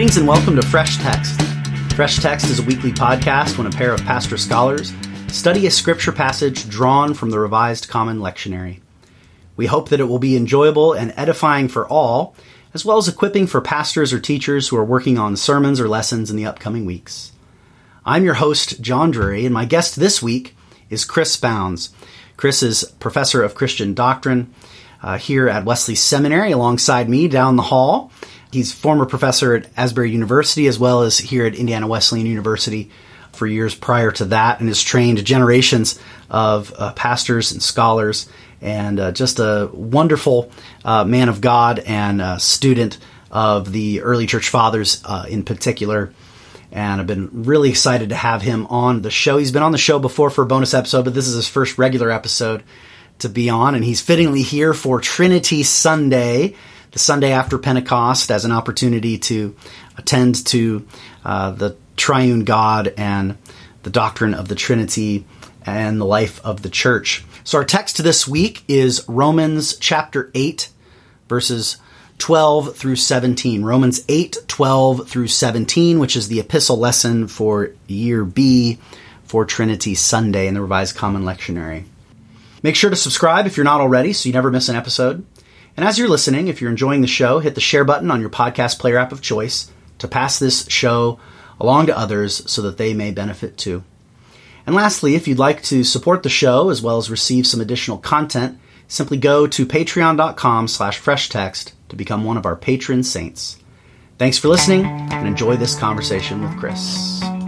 Greetings and welcome to Fresh Text. Fresh Text is a weekly podcast when a pair of pastor scholars study a scripture passage drawn from the Revised Common Lectionary. We hope that it will be enjoyable and edifying for all, as well as equipping for pastors or teachers who are working on sermons or lessons in the upcoming weeks. I'm your host, John Drury, and my guest this week is Chris Bounds. Chris is professor of Christian doctrine uh, here at Wesley Seminary alongside me down the hall. He's former professor at Asbury University as well as here at Indiana Wesleyan University for years prior to that and has trained generations of uh, pastors and scholars and uh, just a wonderful uh, man of God and student of the early church fathers uh, in particular. And I've been really excited to have him on the show. He's been on the show before for a bonus episode, but this is his first regular episode to be on. And he's fittingly here for Trinity Sunday, the Sunday after Pentecost as an opportunity to attend to uh, the triune God and the doctrine of the Trinity and the life of the church. So our text this week is Romans chapter 8, verses 12 through 17. Romans 8, 12 through 17, which is the epistle lesson for year B for Trinity Sunday in the Revised Common Lectionary. Make sure to subscribe if you're not already so you never miss an episode. And as you're listening, if you're enjoying the show, hit the share button on your podcast player app of choice to pass this show along to others so that they may benefit too. And lastly, if you'd like to support the show as well as receive some additional content, simply go to patreon.com slash freshtext to become one of our patron saints. Thanks for listening and enjoy this conversation with Chris.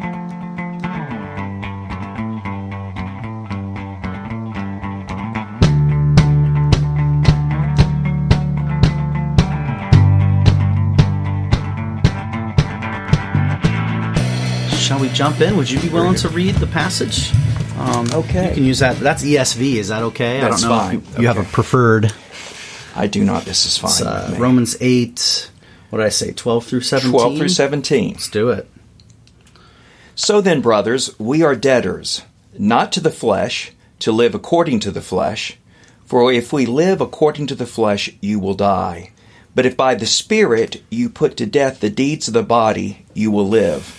We jump in? Would you be willing to read the passage? Um, okay. You can use that. That's ESV. Is that okay? That's I don't know fine. if you, you have a preferred. I do not. This is fine. Uh. Romans 8, what did I say, 12 through 17? 12 through 17. Let's do it. So then, brothers, we are debtors, not to the flesh, to live according to the flesh. For if we live according to the flesh, you will die. But if by the Spirit you put to death the deeds of the body, you will live.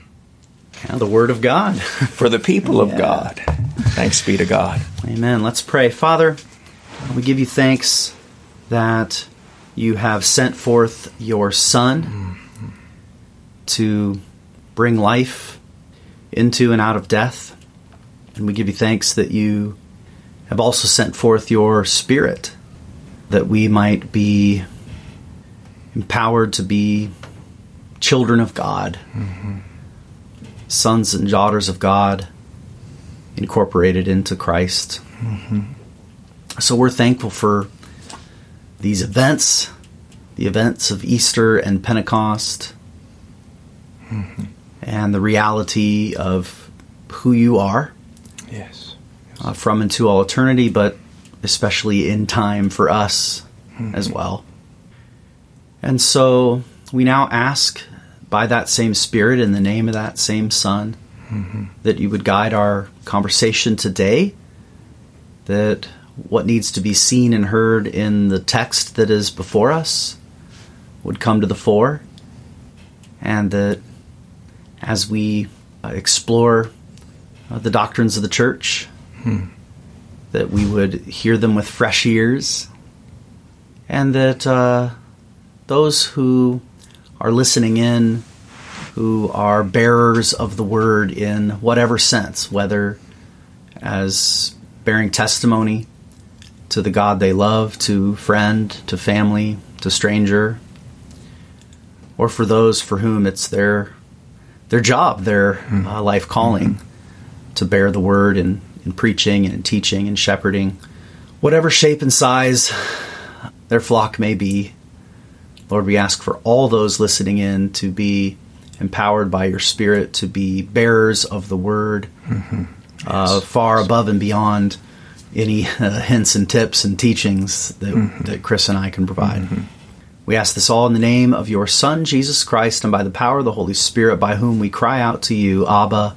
Yeah, the Word of God. For the people of Yeah. God. Thanks be to God. Amen. Let's pray. Father, we give you thanks that you have sent forth your Son to bring life into and out of death. And we give you thanks that you have also sent forth your Spirit that we might be empowered to be children of God, mm-hmm. Sons and daughters of God incorporated into Christ. Mm-hmm. So we're thankful for these events, the events of Easter and Pentecost, mm-hmm. and the reality of who you are Yes. uh, from and to all eternity, but especially in time for us mm-hmm. as well. And so we now ask by that same Spirit, in the name of that same Son, that you would guide our conversation today, that what needs to be seen and heard in the text that is before us would come to the fore, and that as we uh, explore uh, the doctrines of the church, that we would hear them with fresh ears, and that uh, those who are listening in, who are bearers of the word in whatever sense, whether as bearing testimony to the God they love, to friend, to family, to stranger, or for those for whom it's their their job, their uh, life calling to bear the word in, in preaching and in teaching and shepherding, whatever shape and size their flock may be, Lord, we ask for all those listening in to be empowered by your Spirit to be bearers of the word, mm-hmm. yes. uh, far above and beyond any uh, hints and tips and teachings that, mm-hmm. that Chris and I can provide. Mm-hmm. We ask this all in the name of your Son, Jesus Christ, and by the power of the Holy Spirit, by whom we cry out to you, Abba,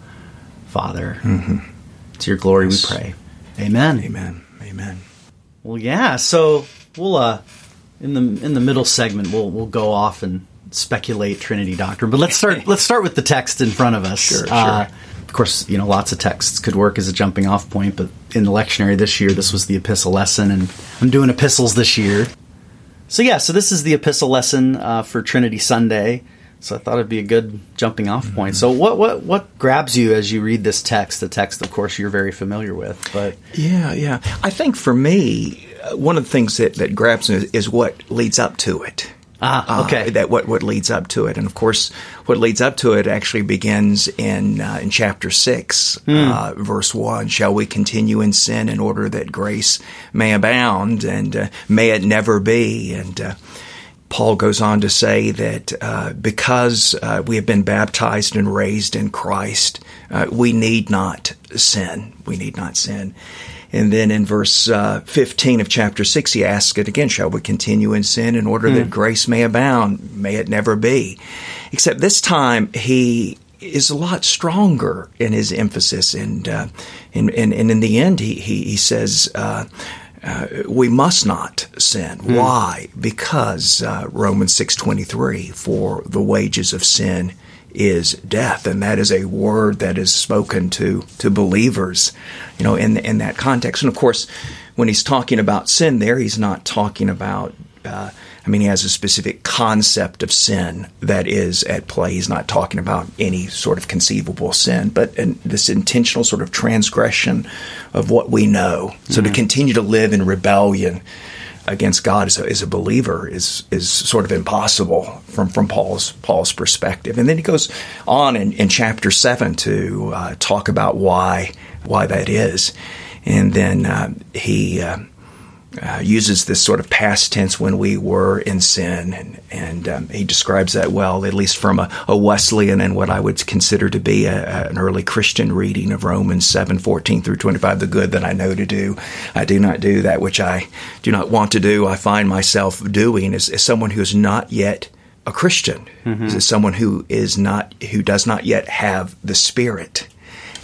Father. Mm-hmm. To your glory yes. we pray. Amen. Amen. Amen. Well, yeah. So we'll uh, in the in the middle segment we'll we'll go off and speculate Trinity doctrine, but let's start let's start with the text in front of us. Sure. Uh, sure. Of course, you know lots of texts could work as a jumping off point, but in the lectionary this year, this was the epistle lesson, and I'm doing epistles this year. So yeah, so this is the epistle lesson uh, for Trinity Sunday. So I thought it'd be a good jumping off point. Mm-hmm. So what what what grabs you as you read this text? The text, of course, you're very familiar with, but yeah, yeah. I think for me, one of the things that, that grabs me is what leads up to it. Ah, uh, okay. Uh, that what what leads up to it, and of course, what leads up to it actually begins in uh, in chapter six, mm. uh, verse one. Shall we continue in sin in order that grace may abound, and uh, may it never be? And uh, Paul goes on to say that because we have been baptized and raised in Christ, we need not sin. We need not sin. And then in verse uh, 15 of chapter 6, he asks it again Shall we continue in sin in order mm. that hmm. grace may abound? May it never be. Except this time, he is a lot stronger in his emphasis. And, uh, and, and, and, in the end, he, he, he says, uh, we must not sin. Mm. Why? Because uh, Romans six twenty three, for the wages of sin is death, and that is a word that is spoken to to believers, you know, in in that context. And of course, when he's talking about sin, there he's not talking about. Uh, I mean, he has a specific concept of sin that is at play. He's not talking about any sort of conceivable sin, but this intentional sort of transgression of what we know. So mm-hmm. to continue to live in rebellion against God as a, as a believer is is sort of impossible from, from Paul's Paul's perspective. And then he goes on in, in chapter seven to uh, talk about why why that is, and then uh, he. Uh, uh, uses this sort of past tense when we were in sin, and, and um, he describes that well, at least from a, a Wesleyan and what I would consider to be a, an early Christian reading of Romans seven fourteen through twenty five. The good that I know to do, I do not do; that which I do not want to do, I find myself doing. As, as someone who is not yet a Christian, mm-hmm. as someone who is not who does not yet have the Spirit.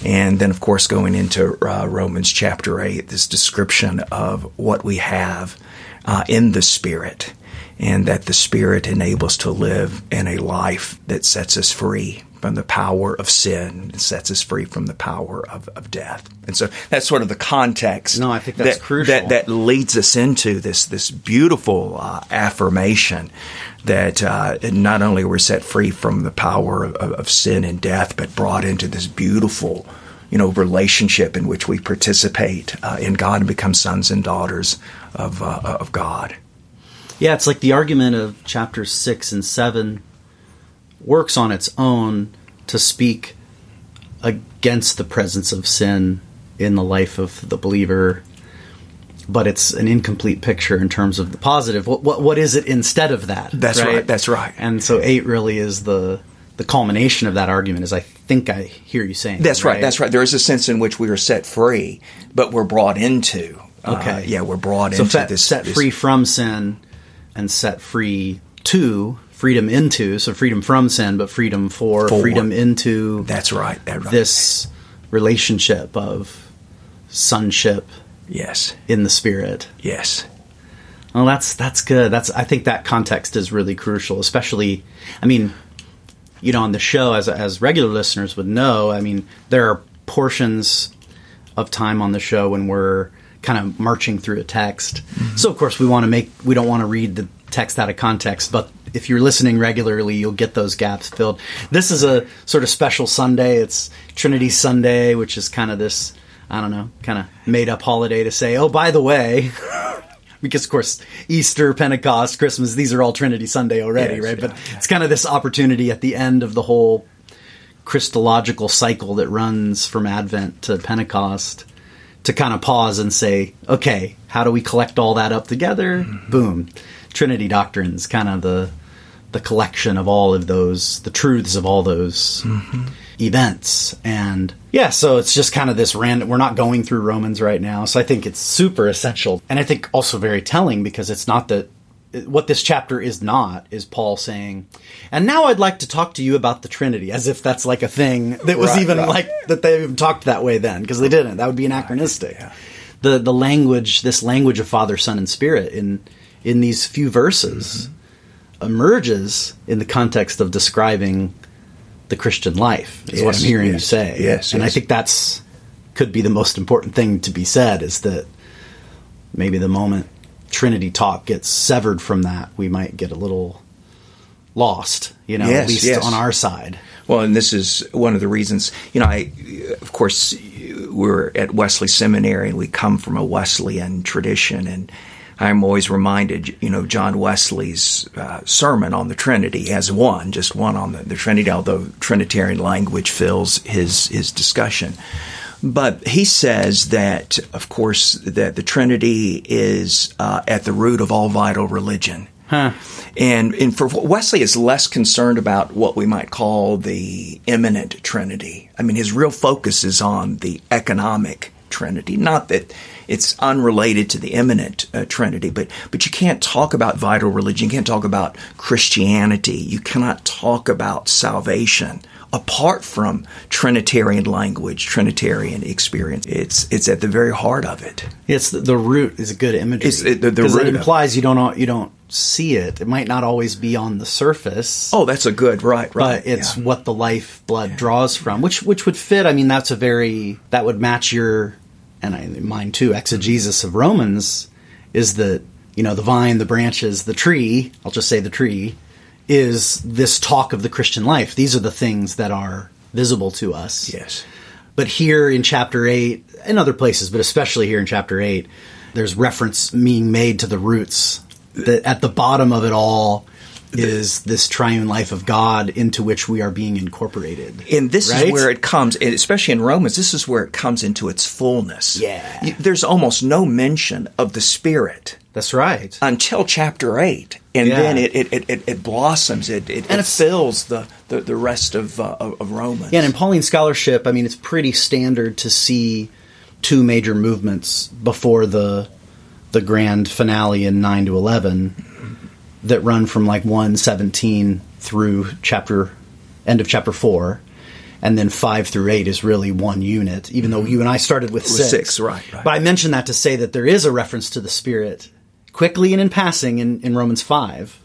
And then, of course, going into uh, Romans chapter 8, this description of what we have uh, in the Spirit, and that the Spirit enables to live in a life that sets us free from the power of sin and sets us free from the power of, of death. And so that's sort of the context. No, I think that's that, crucial. That, that leads us into this this beautiful uh, affirmation that uh, not only we're set free from the power of, of, sin and death, but brought into this beautiful, you know, relationship in which we participate uh, in God and become sons and daughters of uh, of God. Yeah, it's like the argument of chapters six and seven works on its own to speak against the presence of sin in the life of the believer but it's an incomplete picture in terms of the positive. What what, what is it instead of that? That's right? right? That's right. And so eight really is the the culmination of that argument. Is I think I hear you saying. That's right? right. That's right. There is a sense in which we are set free, but we're brought into. Uh, okay. Uh, yeah, we're brought so into set, this. Set this, free from sin, and set free to freedom into. So freedom from sin, but freedom for, for. freedom into. That's right. That's right. This relationship of sonship Yes. In the spirit. Yes. Well, that's that's good. That's I think that context is really crucial, especially. I mean, you know, on the show, as as regular listeners would know, I mean, there are portions of time on the show when we're kind of marching through a text. Mm-hmm. So of course we want to make we don't want to read the text out of context, but if you're listening regularly, you'll get those gaps filled. This is a sort of special Sunday. It's Trinity Sunday, which is kind of this I don't know, kind of made up holiday to say, oh, by the way, because of course Easter, Pentecost, Christmas, these are all Trinity Sunday already, yes, right? Yeah, but yeah. it's kind of this opportunity at the end of the whole Christological cycle that runs from Advent to Pentecost to kind of pause and say, okay, how do we collect all that up together? Mm-hmm. Boom. Trinity doctrines, kind of the the collection of all of those, the truths of all those events. And yeah, so it's just kind of this random, we're not going through Romans right now. So I think it's super essential. And I think also very telling because it's not that what this chapter is not is Paul saying, and now I'd like to talk to you about the Trinity, as if that's like a thing that was Right, even right. like that they even talked that way then, because they didn't. That would be anachronistic. The the language, this language of Father, Son, and Spirit in in these few verses Mm-hmm. Emerges in the context of describing the Christian life. Is what I'm hearing you say. yes, and I think that's could be the most important thing to be said is that maybe the moment Trinity talk gets severed from that, we might get a little lost, you know, Yes, at least yes. on our side. Well, and this is one of the reasons, you know, I, of course, we're at Wesley Seminary and we come from a Wesleyan tradition. And I'm always reminded, you know, John Wesley's uh, sermon on the Trinity has one, just one on the, the Trinity, although Trinitarian language fills his, his discussion. But he says that, of course, that the Trinity is uh, at the root of all vital religion. And, and for Wesley is less concerned about what we might call the immanent Trinity. I mean, his real focus is on the economic Trinity. Not that it's unrelated to the immanent uh, Trinity, but but you can't talk about vital religion. You can't talk about Christianity. You cannot talk about salvation apart from Trinitarian language, Trinitarian experience. It's it's at the very heart of it. It's the, the root is a good imagery. It's the- the- the root it implies you don't you don't see it. It might not always be on the surface. Oh, that's a good right, right. but it's yeah. what the life blood draws from, which which would fit. I mean, that's a very that would match your and I, mine too. Exegesis of Romans is that you know the vine, the branches, the tree. I'll just say the tree is this talk of the Christian life. These are the things that are visible to us. yes. But here in chapter 8, in other places, but especially here in chapter 8, there's reference being made to the roots. That at the bottom of it all is this triune life of God into which we are being incorporated. And this Right? is where it comes, especially in Romans, this is where it comes into its fullness. Yeah. There's almost no mention of the Spirit That's right. until chapter 8. And Yeah. then it, it, it, it, blossoms, it, it, And it fills the, the, the rest of, uh, of Romans. Yeah, and in Pauline scholarship, I mean, it's pretty standard to see two major movements before the the grand finale in nine to eleven that run from like one seventeen through chapter end of chapter four, and then five through eight is really one unit. Even though mm-hmm. you and I started with six, six, right, right. But I mentioned that to say that there is a reference to the Spirit quickly and in passing in, in Romans five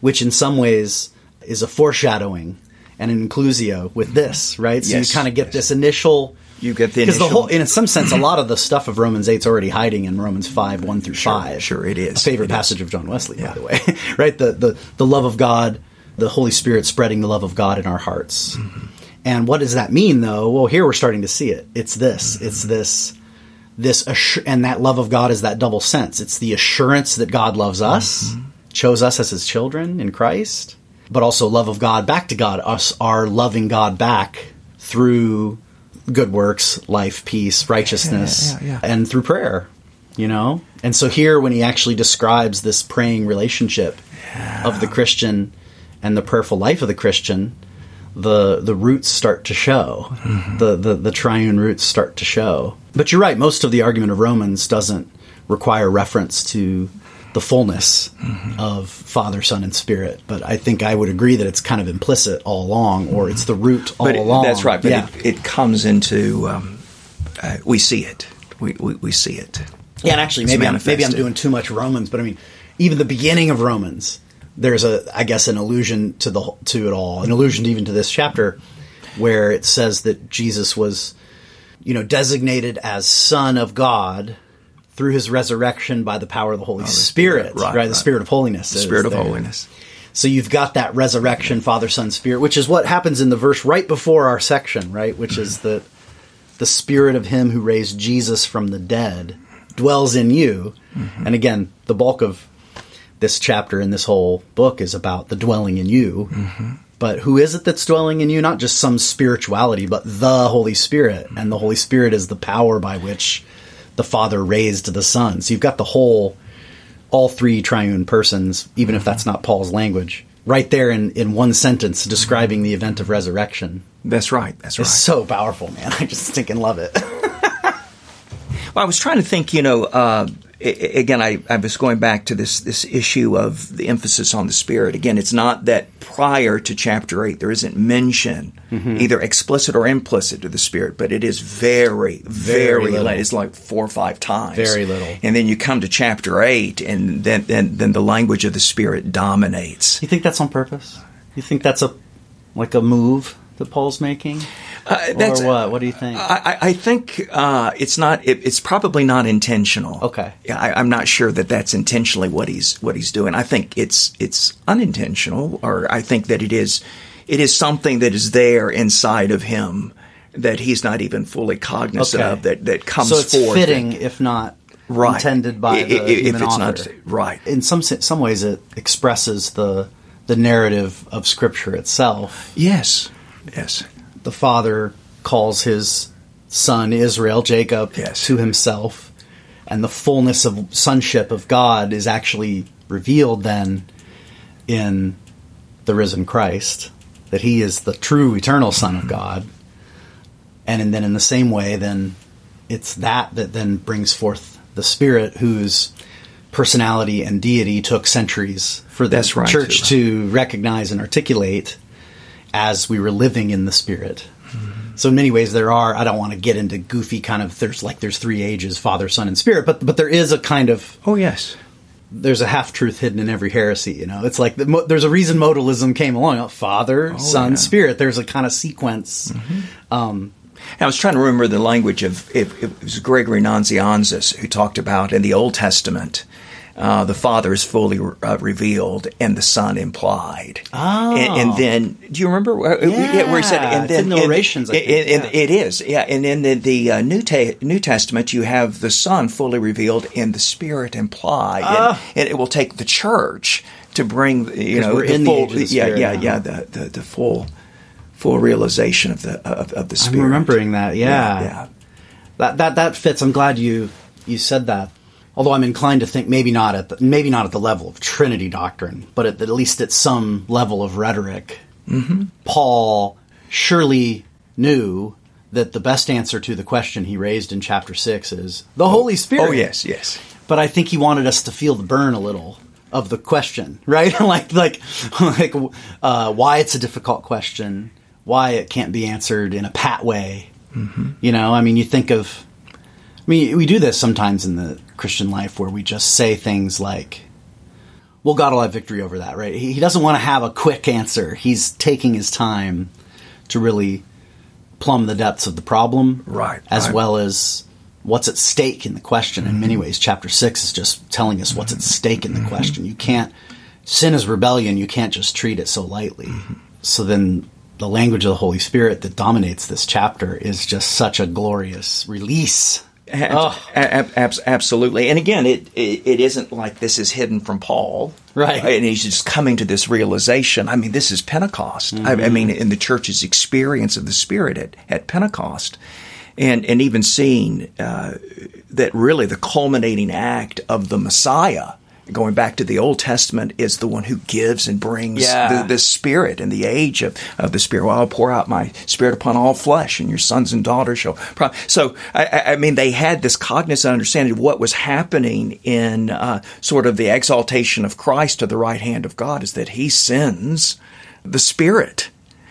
which in some ways is a foreshadowing and an inclusio with this, right? So Yes, you kind of get yes. this initial. You get the because the whole, in some sense, a lot of the stuff of Romans eight's already hiding in Romans five one through Sure, five. sure, it is. a favorite It is. passage of John Wesley, Yeah. by the way, right? The the the love of God, the Holy Spirit spreading the love of God in our hearts. Mm-hmm. And what does that mean, though? Well, here we're starting to see it. It's this. It's this. This assur- and that love of God is that double sense. It's the assurance that God loves us, chose us as His children in Christ, but also love of God back to God, us are loving God back through good works, life, peace, righteousness, yeah, yeah, yeah. and through prayer. You know, and so here when he actually describes this praying relationship of the Christian and the prayerful life of the Christian, the the roots start to show. Mm-hmm. The, the the triune roots start to show. But you're right, most of the argument of Romans doesn't require reference to the fullness of Father, Son, and Spirit. But I think I would agree that it's kind of implicit all along, or it's the root all but it- along. that's right. But yeah. it, it comes into, um, uh, we see it. We, we, we see it. Yeah, and actually, It's maybe I'm, maybe I'm doing too much Romans, but I mean, even the beginning of Romans, there's a, I guess, an allusion to the to it all, an allusion even to this chapter, where it says that Jesus was, you know, designated as Son of God through His resurrection by the power of the Holy Spirit, Spirit, right, right? The right. Spirit of holiness, The Spirit of there. holiness. So you've got that resurrection, Father, Son, Spirit, which is what happens in the verse right before our section, right? Which is mm. that the Spirit of Him who raised Jesus from the dead dwells in you. Mm-hmm. And again, the bulk of this chapter in this whole book is about the dwelling in you. Mm-hmm. But who is it that's dwelling in you? Not just some spirituality, but the Holy Spirit. And the Holy Spirit is the power by which the Father raised the Son. So you've got the whole all three triune persons, even if that's not Paul's language, right there in, in one sentence describing the event of resurrection. That's right. That's right. It's so powerful, man. I just stinking love it. Well, I was trying to think, you know, uh, again, I, I, was going back to this this issue of the emphasis on the spirit. Again, it's not that prior to chapter eight there isn't mention, mm-hmm. either explicit or implicit, to the spirit, but it is very, very, very It's like four or five times, very little. And then you come to chapter eight, and then then, then the language of the spirit dominates. You think that's on purpose? You think that's a like a move that Paul's making? Uh, that's, or what? What do you think? I, I think uh, it's not. It, it's probably not intentional. Okay. I, am not sure that that's intentionally what he's what he's doing. I think it's it's unintentional, or I think that it is it is something that is there inside of him that he's not even fully cognizant okay. of that that comes so it's forth. fitting, if not right. intended by the if human it's author. Not, right. In some some ways, it expresses the the narrative of Scripture itself. Yes. Yes the father calls his son Israel, Jacob, yes. to himself, and the fullness of sonship of God is actually revealed then in the risen Christ, that he is the true eternal Son of God. And then in the same way, then it's that that then brings forth the Spirit whose personality and deity took centuries for the right, church too. to recognize and articulate as we were living in the Spirit. Mm-hmm. So in many ways, there are. I don't want to get into goofy kind of. There's like there's three ages: Father, Son, and Spirit. But but there is a kind of. Oh yes. There's a half truth hidden in every heresy. You know, it's like the, there's a reason modalism came along. Father, oh, Son, yeah. Spirit. There's a kind of sequence. Mm-hmm. Um, I was trying to remember the language of it, it was Gregory Nazianzus who talked about in the Old Testament uh, the Father is fully uh, revealed and the Son implied. Oh. And, and then, do you remember where, yeah. where he said, and then, the narrations, it, yeah. it is, yeah. And in the, the uh, New, Ta- New Testament, you have the Son fully revealed and the Spirit implied. And, ah. and, it will take the church to bring, you know, the full, the yeah, yeah, yeah, the, the, the full full realization of the of, of the spirit. I'm remembering that. Yeah. yeah. yeah, That that that fits. I'm glad you you said that although I'm inclined to think maybe not at the, maybe not at the level of Trinity doctrine, but at, at least at some level of rhetoric, mm-hmm. Paul surely knew that the best answer to the question he raised in chapter six is the Holy Spirit. Oh yes, yes. But I think he wanted us to feel the burn a little of the question, right? like like like uh, why it's a difficult question, why it can't be answered in a pat way. Mm-hmm. You know, I mean, you think of. I mean, we do this sometimes in the Christian life where we just say things like, well, God will have victory over that, right? He, he doesn't want to have a quick answer. He's taking his time to really plumb the depths of the problem, right? As right. well as what's at stake in the question. In many ways, chapter six is just telling us what's at stake in the mm-hmm. question. You can't sin is rebellion. You can't just treat it so lightly. Mm-hmm. So then, the language of the Holy Spirit that dominates this chapter is just such a glorious release Oh. Ab- ab- absolutely. And again, it, it, it isn't like this is hidden from Paul. Right. And he's just coming to this realization. I mean, this is Pentecost. Mm-hmm. I, I, mm-hmm. mean, in the church's experience of the Spirit at, at Pentecost. And, and even seeing uh, that really the culminating act of the Messiah going back to the Old Testament, is the one who gives and brings yeah. the, the, Spirit and the age of, of the Spirit. Well, I'll pour out my Spirit upon all flesh, and your sons and daughters shall. Pro-. So, I, I, mean, they had this cognizant understanding of what was happening in uh, sort of the exaltation of Christ to the right hand of God, is that He sends the Spirit.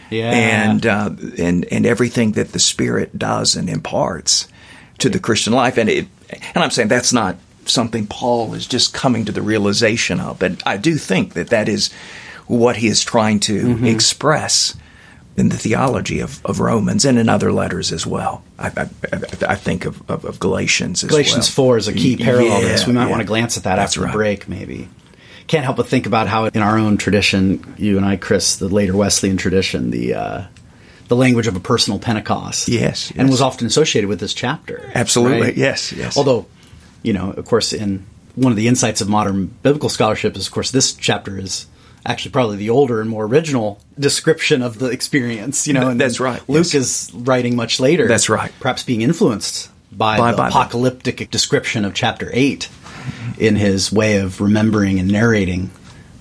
Yeah. And, uh, and, and everything that the Spirit does and imparts to the Christian life. And it, and I'm saying that's not something Paul is just coming to the realization of. But I do think that that is what he is trying to mm-hmm. express in the theology of, of Romans and in other letters as well. I, I, I think of, of, of, Galatians Galatians well. 4 is a key parallel yeah, to this. We might yeah. want to glance at that That's after right. the break, maybe. Can't help but think about how in our own tradition, you and I, Chris, the later Wesleyan tradition, the uh, the language of a personal Pentecost. Yes, yes. And was often associated with this chapter. Absolutely, right? yes, yes. Although you know, of course, in one of the insights of modern biblical scholarship is, of course, this chapter is actually probably the older and more original description of the experience. You know, and that's right. Luke yes. is writing much later. That's right. Perhaps being influenced by, by the by apocalyptic description of chapter 8 in his way of remembering and narrating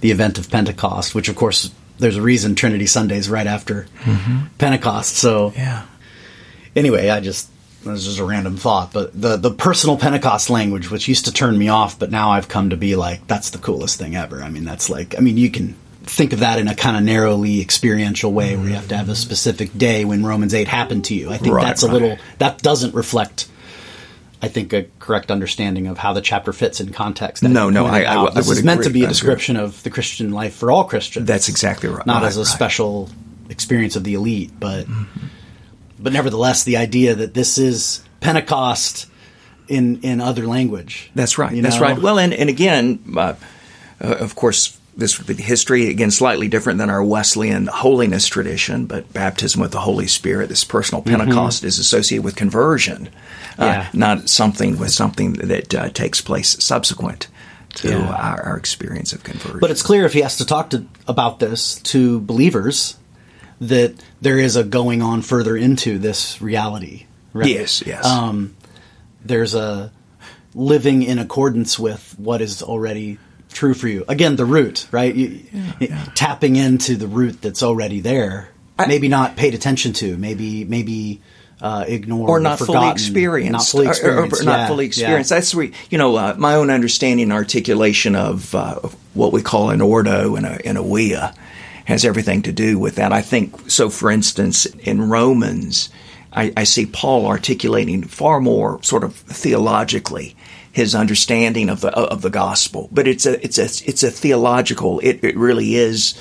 the event of Pentecost, which of course there's a reason Trinity Sunday is right after mm-hmm. Pentecost. So Yeah. anyway, I just this is a random thought, but the the personal Pentecost language, which used to turn me off, but now I've come to be like, that's the coolest thing ever. I mean, that's like, I mean, you can think of that in a kind of narrowly experiential way, where you have to have a specific day when Romans eight happened to you. I think Right, that's a right. little that doesn't reflect. I think a correct understanding of how the chapter fits in context. No, no, pointed I- I would- I this would is meant to be a description of the Christian life for all Christians. That's exactly right. Not Right, as a special experience of the elite, but mm-hmm. But nevertheless, the idea that this is Pentecost in in other language. That's right. you That's right. Well, and and again, uh, uh, of course, this would be history again slightly different than our Wesleyan holiness tradition, but baptism with the Holy Spirit, this personal Pentecost, is associated with conversion, uh, Yeah. not something with something that uh, takes place subsequent to Yeah. our, our experience of conversion. But it's clear if he has to talk to about this to believers that there is a going on further into this reality. Right? yes, yes, Um, there's a living in accordance with what is already true for you. Again, the root, right? You, Tapping into the root that's already there. maybe not paid attention to. Maybe maybe uh, ignored or not fully experienced, Not fully Or- or- or experienced. not yeah, fully yeah. That's where you know uh, my own understanding articulation of, uh, of what we call an ordo and a, and a via has everything to do with that. I think so. For instance, in Romans, I, I see Paul articulating far more sort of theologically his understanding of the of the gospel, but it's a it's a it's a theological. It, it really is.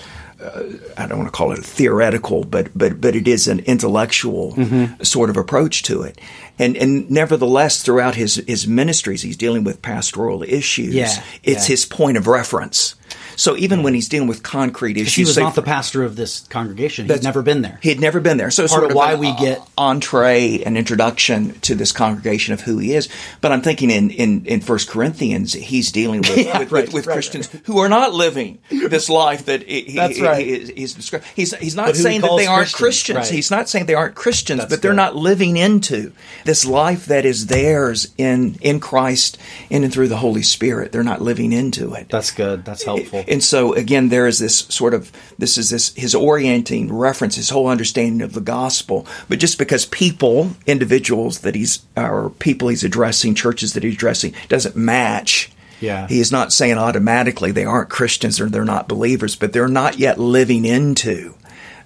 I don't want to call it theoretical, but but but it is an intellectual Mm-hmm. sort of approach to it. And and nevertheless, throughout his his ministries, he's dealing with pastoral issues. Yeah, it's yeah. his point of reference. So even when he's dealing with concrete issues, He was say not the pastor of this congregation. He'd never been there. He had never been there. So it's Part sort of why we get- entree, an introduction to this congregation of who he is. But I'm thinking in in, in First Corinthians, he's dealing with Yeah, with, right, with, with right, Christians who are not living this life that he, he- That's he- right. he is- he's described. He's he's not who he saying that they aren't Christians, Christians. right. He's not saying they aren't Christians, That's but they're good. not living into this life that is theirs in in Christ in and through the Holy Spirit. They're not living into it. That's good. That's helpful. And so again, there is this sort of this is this his orienting reference, his whole understanding of the gospel. But just because people, individuals that he's or people he's addressing, churches that he's addressing, doesn't match. Yeah. He is not saying automatically they aren't Christians or they're not believers, but they're not yet living into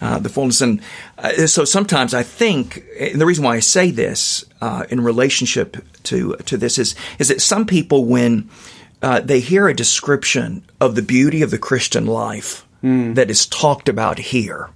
uh, the fullness. And uh, so sometimes I think, and the reason why I say this uh, in relationship to to this is is that some people when uh, they hear a description of the beauty of the Christian life that is talked about here,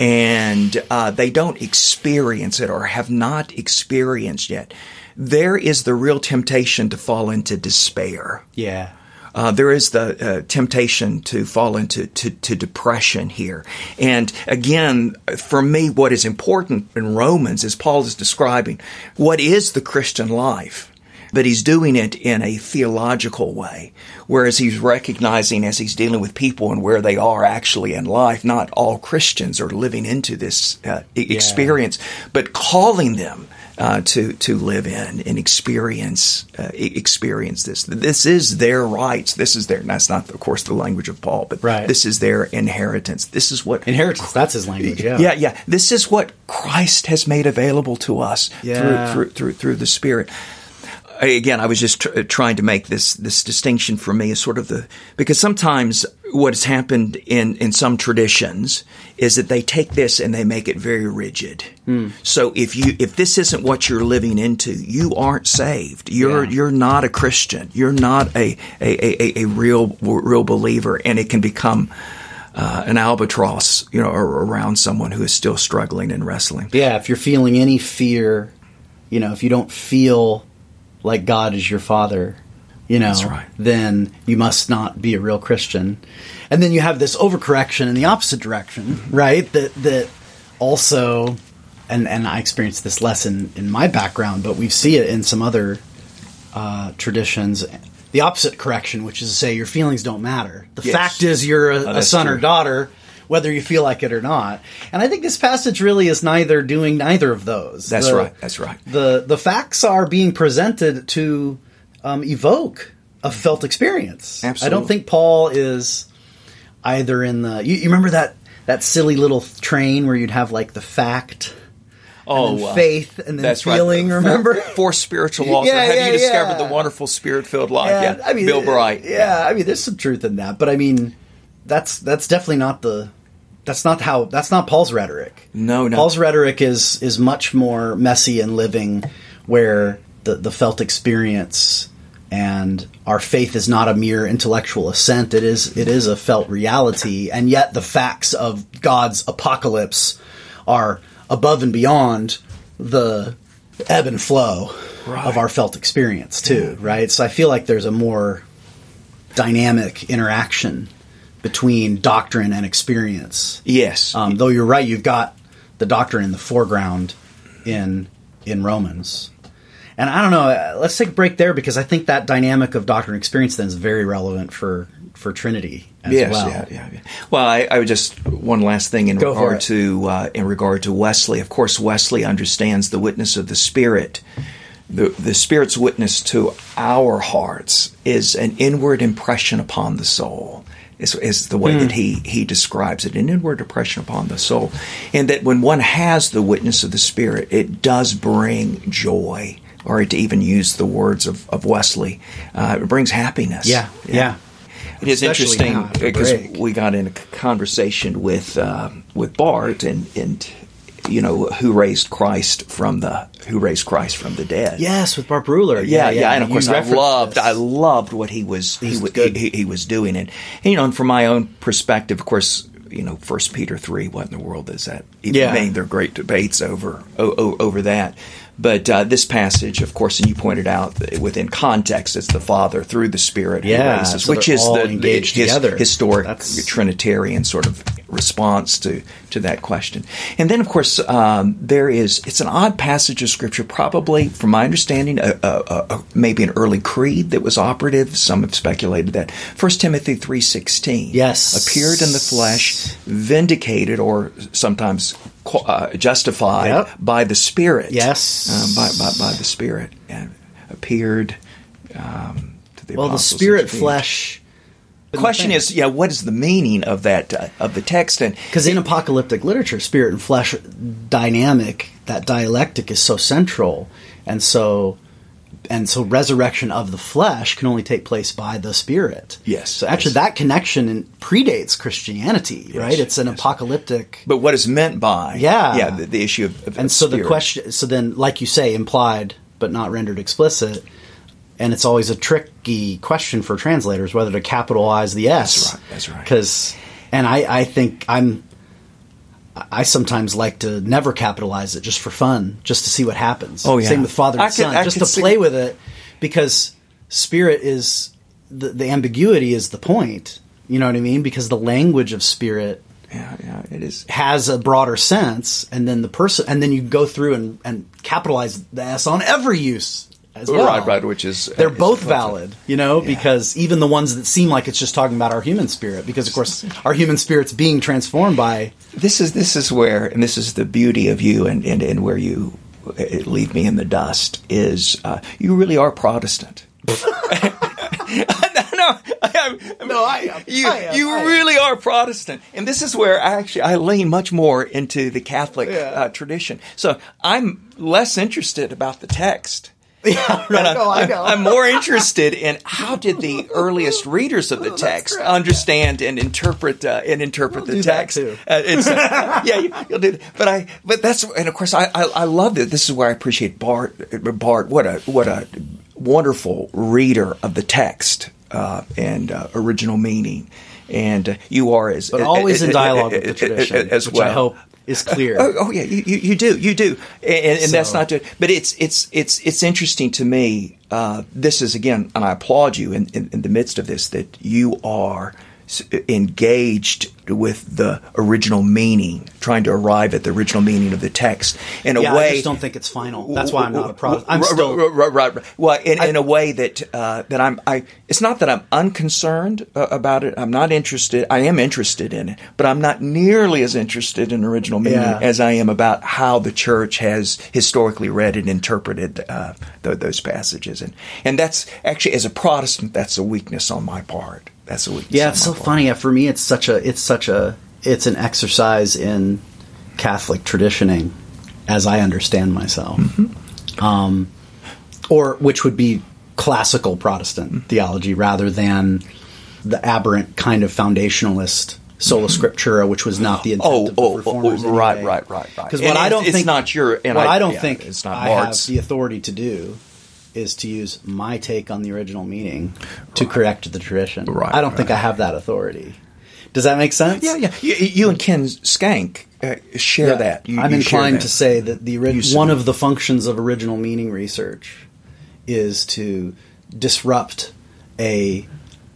and uh, they don't experience it or have not experienced yet, there is the real temptation to fall into despair. yeah. Uh, there is the uh, temptation to fall into to, to depression here. And again, for me, what is important in Romans is Paul is describing what is the Christian life, but he's doing it in a theological way, whereas he's recognizing as he's dealing with people and where they are actually in life, not all Christians are living into this uh, experience, but calling them uh, to to live in and experience uh, experience this. This is their rights. This is their. That's not, of course, the language of Paul, but Right. this is their inheritance. This is what Inheritance. That's his language. Yeah. yeah, yeah. This is what Christ has made available to us Yeah. through, through through through the Spirit. Again, I was just tr- trying to make this this distinction for me as sort of the because sometimes what has happened in in some traditions is that they take this and they make it very rigid. Hmm. So if you if this isn't what you're living into, you aren't saved. You're Yeah. you're not a Christian. You're not a a, a, a real real believer, and it can become uh, an albatross, you know, ar- around someone who is still struggling and wrestling. Yeah, if you're feeling any fear, you know, if you don't feel like God is your father, you know, right. then you must not be a real Christian. And then you have this overcorrection in the opposite direction, right? That that also and and I experienced this less in, in my background, but we see it in some other uh, traditions. The opposite correction, which is to say your feelings don't matter. The Yes. fact is you're a, a that's son or daughter, whether you feel like it or not. And I think this passage really is neither doing neither of those. That's The- right. That's right. The the facts are being presented to um, evoke a felt experience. Absolutely. I don't think Paul is either in the you, you remember that that silly little train where you'd have like the fact Oh, and uh, faith and then that's right. feeling Four- remember four, spiritual laws. Yeah, Have yeah, you discovered yeah. the wonderful spirit-filled life? And, yeah, I mean, Bill Bright. Yeah, I mean, there's some truth in that, but I mean, that's that's definitely not the that's not how that's not Paul's rhetoric. No, no. Paul's rhetoric is is much more messy and living, where the the felt experience and our faith is not a mere intellectual assent. It is it is a felt reality, and yet the facts of God's apocalypse are above and beyond the ebb and flow Right. of our felt experience too, right? So I feel like there's a more dynamic interaction between doctrine and experience. Yes. Um, though you're right, you've got the doctrine in the foreground in in Romans. And I don't know. uh, Let's take a break there because I think that dynamic of doctrine and experience then is very relevant for for Trinity as yes, well. yeah, yeah, yeah. Well, I, I would just one last thing in Go regard to uh, in regard to Wesley. Of course, Wesley understands the witness of the Spirit. The, the Spirit's witness to our hearts is an inward impression upon the soul. Is, is the Hmm. way that he he describes it, an inward depression upon the soul, and that when one has the witness of the Spirit, it does bring joy, or to even use the words of, of Wesley, uh, it brings happiness. Yeah, yeah. It is Especially interesting because we got in a conversation with uh, with Bart and and you know who raised Christ from the who raised Christ from the dead. Yes, with Bart Bruehler. Yeah, yeah, and of course I loved, this. I loved what he was he, He's wa- good. he, he was doing, and, you know, and from my own perspective, of course, you know, First Peter three, what in the world is that? Even Yeah. made their great debates over o- o- over that. But uh, this passage, of course, and you pointed out within context, it's the Father through the Spirit who Yeah, raises, so which is the engaged his, together. historic That's- Trinitarian sort of response to to that question. And then, of course, um, there is it's an odd passage of Scripture, probably, from my understanding, a, a, a, maybe an early creed that was operative. Some have speculated that First Timothy three sixteen, Yes. appeared in the flesh, vindicated, or sometimes uh, justified Yep. by the Spirit. Yes. um, by, by by the Spirit, and appeared. Um, to the well, the spirit and to the- flesh. The question is, yeah, what is the meaning of that uh, of the text? And Because in apocalyptic literature, spirit and flesh dynamic, that dialectic is so central, and so and so resurrection of the flesh can only take place by the spirit. Yes, So actually, yes. that connection predates Christianity, right? It's an apocalyptic. but what is meant by Yeah. yeah the, the issue of, of And so the question, so then, like you say, implied but not rendered explicit. And it's always a tricky question for translators whether to capitalize the S. That's right, that's right. Because, and I, I think I'm, I sometimes like to never capitalize it just for fun, just to see what happens. Oh, yeah. Same with Father and could- Son, I just could to see- play with it, because Spirit is the the ambiguity is the point. You know what I mean? Because the language of Spirit yeah yeah it is has a broader sense, and then the person, and then you go through and, and capitalize the S on every use as well. right right which is They're is both valid, you know, Yeah. because even the ones that seem like it's just talking about our human spirit, because of course our human spirit's being transformed by this is this is where and this is the beauty of you and and, and where you uh, leave me in the dust is uh, you really are Protestant. no, I, I, No, I am. You, I am. you I am. really are Protestant, and this is where I actually I lean much more into the Catholic Yeah. uh, tradition. So I'm less interested about the text. yeah, And right, no, I I'm- know. I'm more interested in how did the earliest readers of the text understand and interpret uh, and interpret We'll the do that text. too. Uh, it's, uh, yeah, you, you'll do. That. But I, but that's and of course I, I, I love that. This is where I appreciate Bart. Bart, what a what a wonderful reader of the text uh, and uh, original meaning. And uh, you are as but always in dialogue with the tradition, as which well. I hope is clear. Oh, oh yeah, you, you, do, you do, and, and that's not good. But it's it's it's it's interesting to me. Uh, this is again, and I applaud you in, in, in the midst of this that you are engaged with the original meaning, trying to arrive at the original meaning of the text in a yeah, way. I just don't think it's final. That's why I'm not a Protestant. I'm Right, still right, right, right. Well, in, in a way that uh, that I'm. I. It's not that I'm unconcerned uh, about it. I'm not interested. I am interested in it, but I'm not nearly as interested in original meaning Yeah. as I am about how the church has historically read and interpreted uh, th- those passages. And and that's actually, as a Protestant, that's a weakness on my part. That's weakness. Yeah, it's so funny. Yeah, For me, it's such a it's such a it's an exercise in Catholic traditioning, as I understand myself, Mm-hmm. um, or which would be classical Protestant Mm-hmm. theology rather than the aberrant kind of foundationalist sola scriptura, which was not the intent Oh, of the oh, oh, reformers. oh, right, anyway. right, right, right. Because what I don't it's think not your- and what I- I, don't yeah, think it's not I Mark's. have the authority to do is to use my take on the original meaning to correct the tradition. Right, I don't think. I have that authority. Does that make sense? Yeah, yeah. You, you and Ken Schenck uh, share Yeah. that. You, I'm you inclined that. to say that the ori- one of the functions of original meaning research is to disrupt a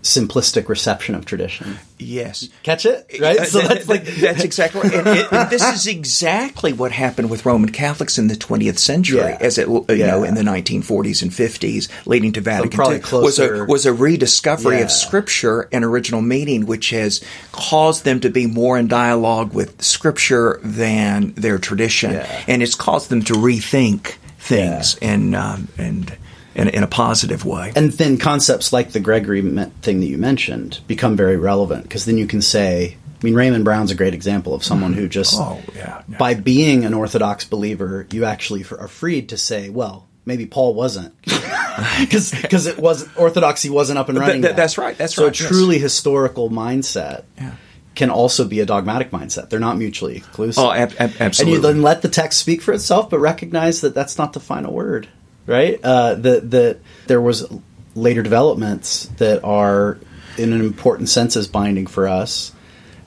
simplistic reception of tradition. Yes. Catch it? Right? Uh, so that- that's like that's exactly right. And, it- and this is exactly what happened with Roman Catholics in the 20th century, Yeah. as it you Yeah. know in the 1940s and 50s, leading to Vatican probably II, was a was a rediscovery Yeah. of Scripture and original meaning, which has caused them to be more in dialogue with Scripture than their tradition, and it's caused them to rethink things and um, and. In, in a positive way. and then concepts like the Gregory thing that you mentioned become very relevant because then you can say, I mean, Raymond Brown's a great example of someone who just, Oh, yeah, yeah. by being an Orthodox believer, you actually are freed to say, well, maybe Paul wasn't, because it was orthodoxy wasn't up and running. th- yet. that's right, that's so right, a yes. truly historical mindset Yeah. can also be a dogmatic mindset. They're not mutually exclusive. Oh, ab- ab- And you then let the text speak for itself, but recognize that that's not the final word, right? Uh, that that there was later developments that are, in an important sense, as binding for us,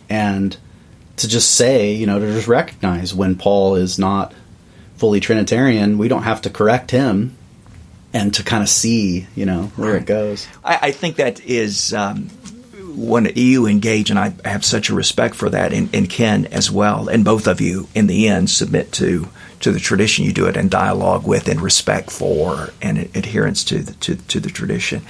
and to just say, you know, to just recognize when Paul is not fully Trinitarian, we don't have to correct him, and to kind of see, you know, where it goes. I, I think that is um, when you engage, and I have such a respect for that, and, and Ken as well, and both of you in the end submit to to the tradition. You do it in dialogue with, and respect for, and adherence to the to, to the tradition.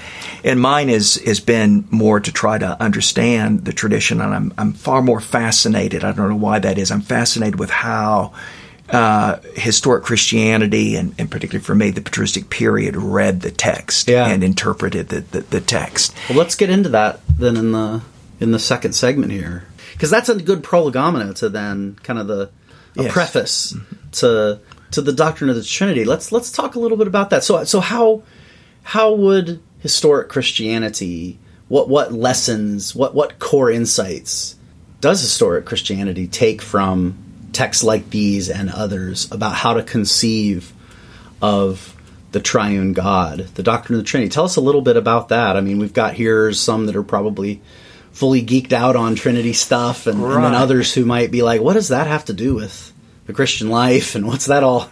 And mine is has been more to try to understand the tradition, and I'm I'm far more fascinated. I don't know why that is. I'm fascinated with how uh, historic Christianity, and, and particularly for me, the patristic period, read the text Yeah. and interpreted the, the, the text. Well, let's get into that then in the in the second segment here, because that's a good prolegomena to then kind of the a Yes. preface to to the doctrine of the Trinity. Let's let's talk a little bit about that. So so how how would historic Christianity what what lessons what what core insights does historic Christianity take from texts like these and others about how to conceive of the triune God, the doctrine of the Trinity. Tell us a little bit about that. I mean, we've got here some that are probably fully geeked out on Trinity stuff, and, and then others who might be like, "What does that have to do with the Christian life?" And what's that all?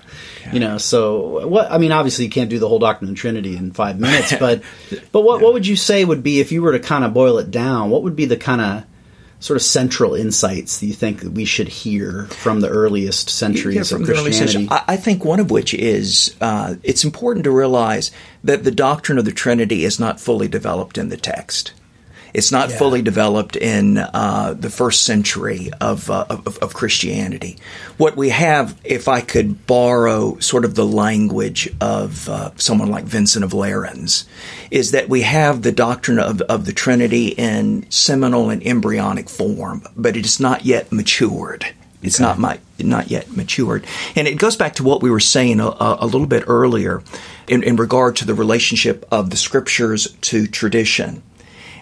You know, so what? I mean, obviously, you can't do the whole doctrine of the Trinity in five minutes, but but what what would you say would be if you were to kind of boil it down? What would be the kind of sort of central insights that you think that we should hear from the earliest centuries Yeah, of from early Christianity? I, I think one of which is uh, it's important to realize that the doctrine of the Trinity is not fully developed in the text. It's not Yeah. fully developed in uh, the first century of, uh, of of Christianity. What we have, if I could borrow sort of the language of uh, someone like Vincent of Lerins, is that we have the doctrine of, of the Trinity in seminal and embryonic form, but it is not yet matured. It's not my, not yet matured, and it goes back to what we were saying a, a little bit earlier in, in regard to the relationship of the scriptures to tradition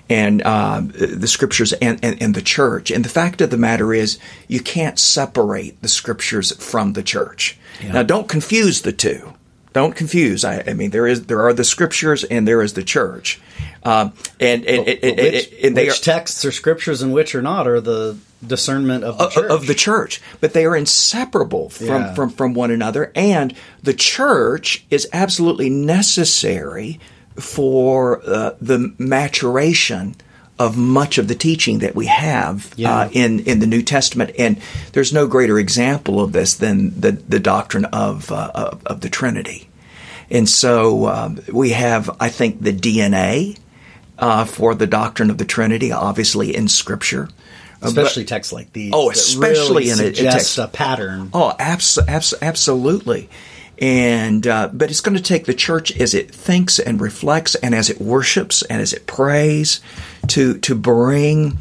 and uh, the scriptures and, and, and the church. And the fact of the matter is, you can't separate the scriptures from the church. Now, don't confuse the two. Don't confuse. I, I mean, there is there are the scriptures and there is the church, um, and and, and, and- which, and they which are, texts are scriptures and which are not are the discernment of the of, church. of the church, but they are inseparable from, Yeah. from, from one another. And the church is absolutely necessary for uh, the maturation of much of the teaching that we have Yeah. uh, in in the New Testament. And there's no greater example of this than the the doctrine of uh, of, of the Trinity. And so um, we have, I think, the DNA uh, for the doctrine of the Trinity, obviously in Scripture. Uh, but- especially texts like these. Oh, especially really in a- a text- a pattern. Oh, abs- abs- absolutely. And uh, but it's going to take the church as it thinks and reflects, and as it worships and as it prays, to to bring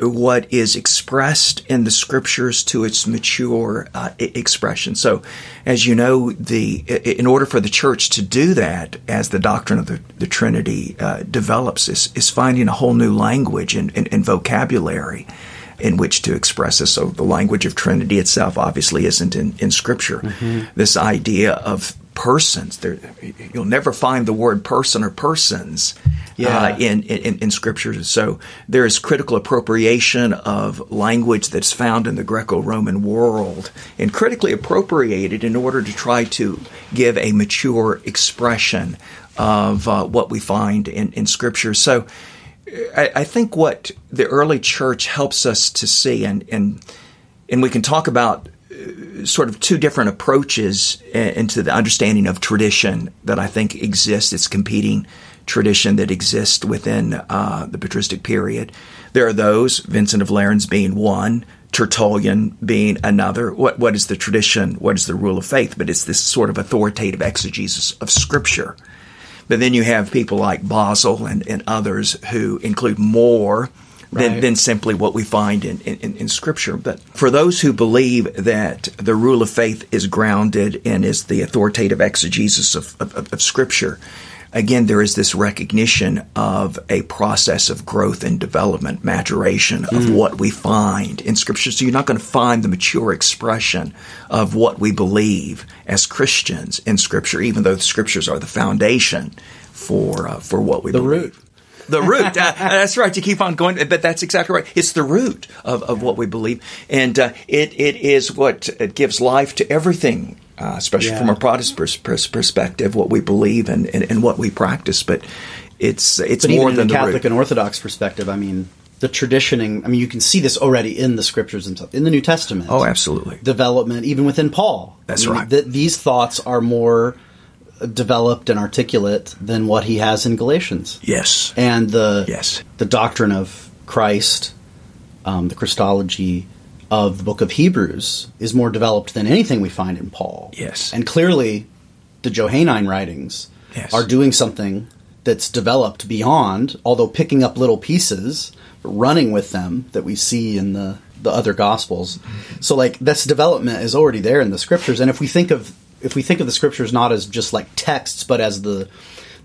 what is expressed in the scriptures to its mature uh, expression. So, as you know, the in order for the church to do that, as the doctrine of the, the Trinity uh, develops, is, is finding a whole new language and, and, and vocabulary in which to express this. So the language of Trinity itself obviously isn't in, in Scripture. Mm-hmm. This idea of persons, there, you'll never find the word person or persons yeah. uh, in, in, in Scripture. So there is critical appropriation of language that's found in the Greco-Roman world and critically appropriated in order to try to give a mature expression of uh, what we find in, in Scripture. So I, I, think what the early church helps us to see, and and and we can talk about uh, sort of two different approaches into the understanding of tradition that I think exists. It's competing tradition that exists within uh, the patristic period. There are those, Vincent of Lerins being one, Tertullian being another. What what is the tradition? What is the rule of faith? But it's this sort of authoritative exegesis of Scripture but then you have people like Basil and, and others who include more than, right. than simply what we find in, in, in, Scripture. But for those who believe that the rule of faith is grounded and is the authoritative exegesis of, of, of Scripture, again, there is this recognition of a process of growth and development, maturation of mm. what we find in Scripture. So you're not going to find the mature expression of what we believe as Christians in Scripture, even though the Scriptures are the foundation for uh, for what we the believe. root. The root. Uh, that's right. You keep on going, but that's exactly right. It's the root of, of what we believe, and uh, it it is what it gives life to everything uh, especially yeah. from a Protestant pers- perspective, what we believe and, and, and, what we practice. But it's it's but more than the Catholic and Orthodox perspective. I mean, the traditioning. I mean, you can see this already in the scriptures themselves, in the New Testament. Oh, absolutely. Development, even within Paul. That's I mean, right. Th- these thoughts are more developed and articulate than what he has in Galatians. Yes. And the yes the doctrine of Christ, um, the Christology of the book of Hebrews is more developed than anything we find in Paul. Yes. And clearly, the Johannine writings yes. are doing something that's developed beyond, although picking up little pieces, running with them that we see in the, the other gospels. So like this development is already there in the scriptures. And if we think of if we think of the scriptures not as just like texts, but as the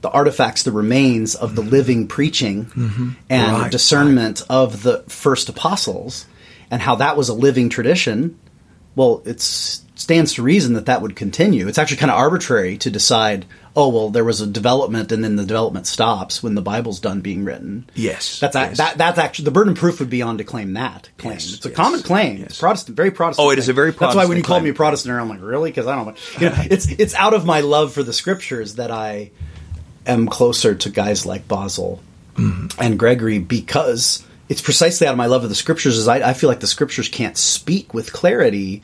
the artifacts, the remains of the mm-hmm. living preaching mm-hmm. and right, discernment right. of the first apostles, and how that was a living tradition, well, it stands to reason that that would continue. It's actually kind of arbitrary to decide, oh, well, there was a development and then the development stops when the Bible's done being written. Yes. That's, yes. That, that's actually, the burden of proof would be on to claim that claim. Yes, it's a yes, common claim. It's Protestant, very Protestant. Oh, it is a very Protestant That's why when you claim. call me a Protestant, I'm like, really? Because I don't. You know, it's, it's out of my love for the scriptures that I am closer to guys like Basil mm-hmm. and Gregory because it's precisely out of my love of the scriptures is I, I feel like the scriptures can't speak with clarity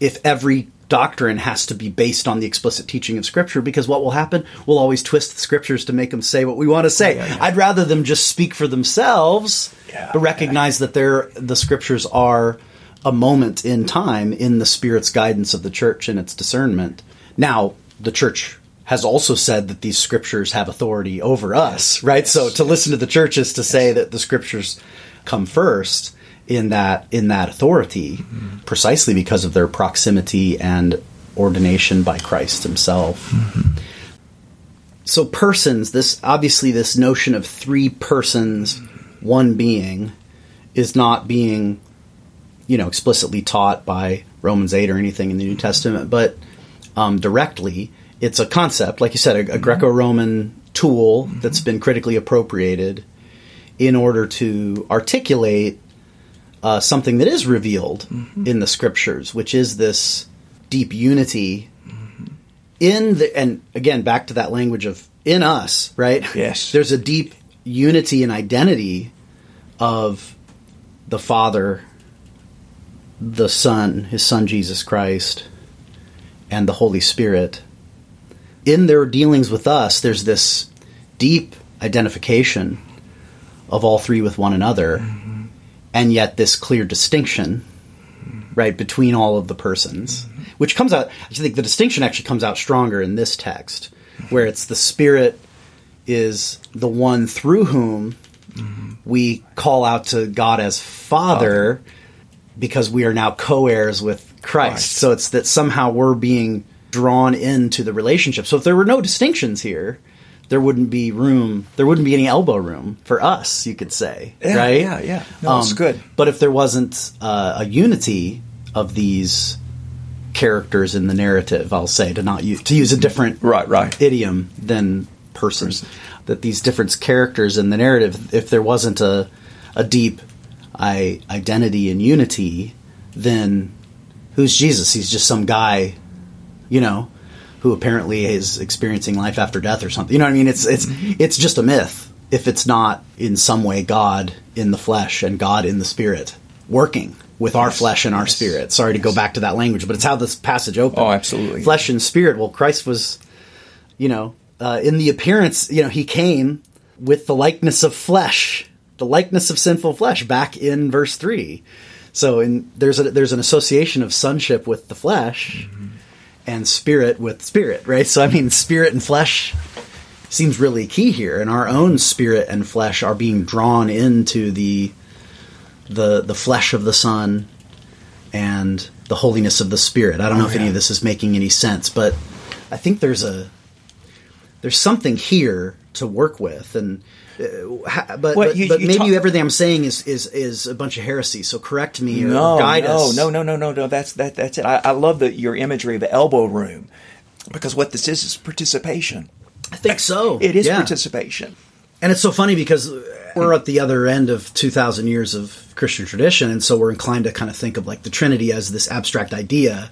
if every doctrine has to be based on the explicit teaching of scripture because what will happen? We'll always twist the scriptures to make them say what we want to say. Yeah, yeah. i'd rather them just speak for themselves yeah, but recognize that they're the scriptures are a moment in time in the spirit's guidance of the church and its discernment. Now the church has also said that these scriptures have authority over us, right? Yes. So to listen to the church is to yes. say that the scriptures come first in that in that authority, mm-hmm. precisely because of their proximity and ordination by Christ Himself. Mm-hmm. So persons, this obviously this notion of three persons, one being, is not being, you know, explicitly taught by Romans eight or anything in the New Testament, but um, directly it's a concept, like you said, a, a mm-hmm. Greco-Roman tool mm-hmm. that's been critically appropriated in order to articulate uh, something that is revealed mm-hmm. in the scriptures, which is this deep unity mm-hmm. in the and again back to that language of in us, right? Yes, there's a deep unity and identity of the Father, the Son, His Son Jesus Christ, and the Holy Spirit in their dealings with us, there's this deep identification of all three with one another, mm-hmm. and yet this clear distinction, right, between all of the persons, mm-hmm. which comes out. I think the distinction actually comes out stronger in this text, where it's the Spirit is the one through whom we call out to God as Father because we are now co-heirs with Christ. Christ. So it's that somehow we're being drawn into the relationship. So if there were no distinctions here, there wouldn't be room. There wouldn't be any elbow room for us. You could say, Yeah, right? yeah, yeah. No, it's good. But if there wasn't uh, a unity of these characters in the narrative, I'll say to not use to use a different Right, right. idiom than persons. That these different characters in the narrative, if there wasn't a a deep I, identity and unity, then who's Jesus? He's just some guy, you know, who apparently is experiencing life after death or something. You know what I mean? It's it's it's just a myth if it's not in some way God in the flesh and God in the spirit working with our flesh and our yes, spirit. Sorry to go back to that language, but it's how this passage opens. Oh, absolutely. Flesh and spirit. Well, Christ was, you know, uh, in the appearance, you know, he came with the likeness of flesh, the likeness of sinful flesh, back in verse three. So, in there's a there's an association of sonship with the flesh, and spirit with spirit, right? So, I mean, spirit and flesh seems really key here, and our own spirit and flesh are being drawn into the the the flesh of the Son and the holiness of the Spirit. I don't know Oh, if any of this is making any sense, but I think there's a there's something here to work with, and Uh, but Well, but, you- but you maybe talk- everything I'm saying is is is a bunch of heresy. So correct me or No, guide no, us. no, no, no, no, no. That's that. That's it. I, I love the, your imagery of the elbow room because what this is is participation. I think so. It is Yeah. participation. And it's so funny because we're at the other end of 2,000 years of Christian tradition, and so we're inclined to kind of think of like the Trinity as this abstract idea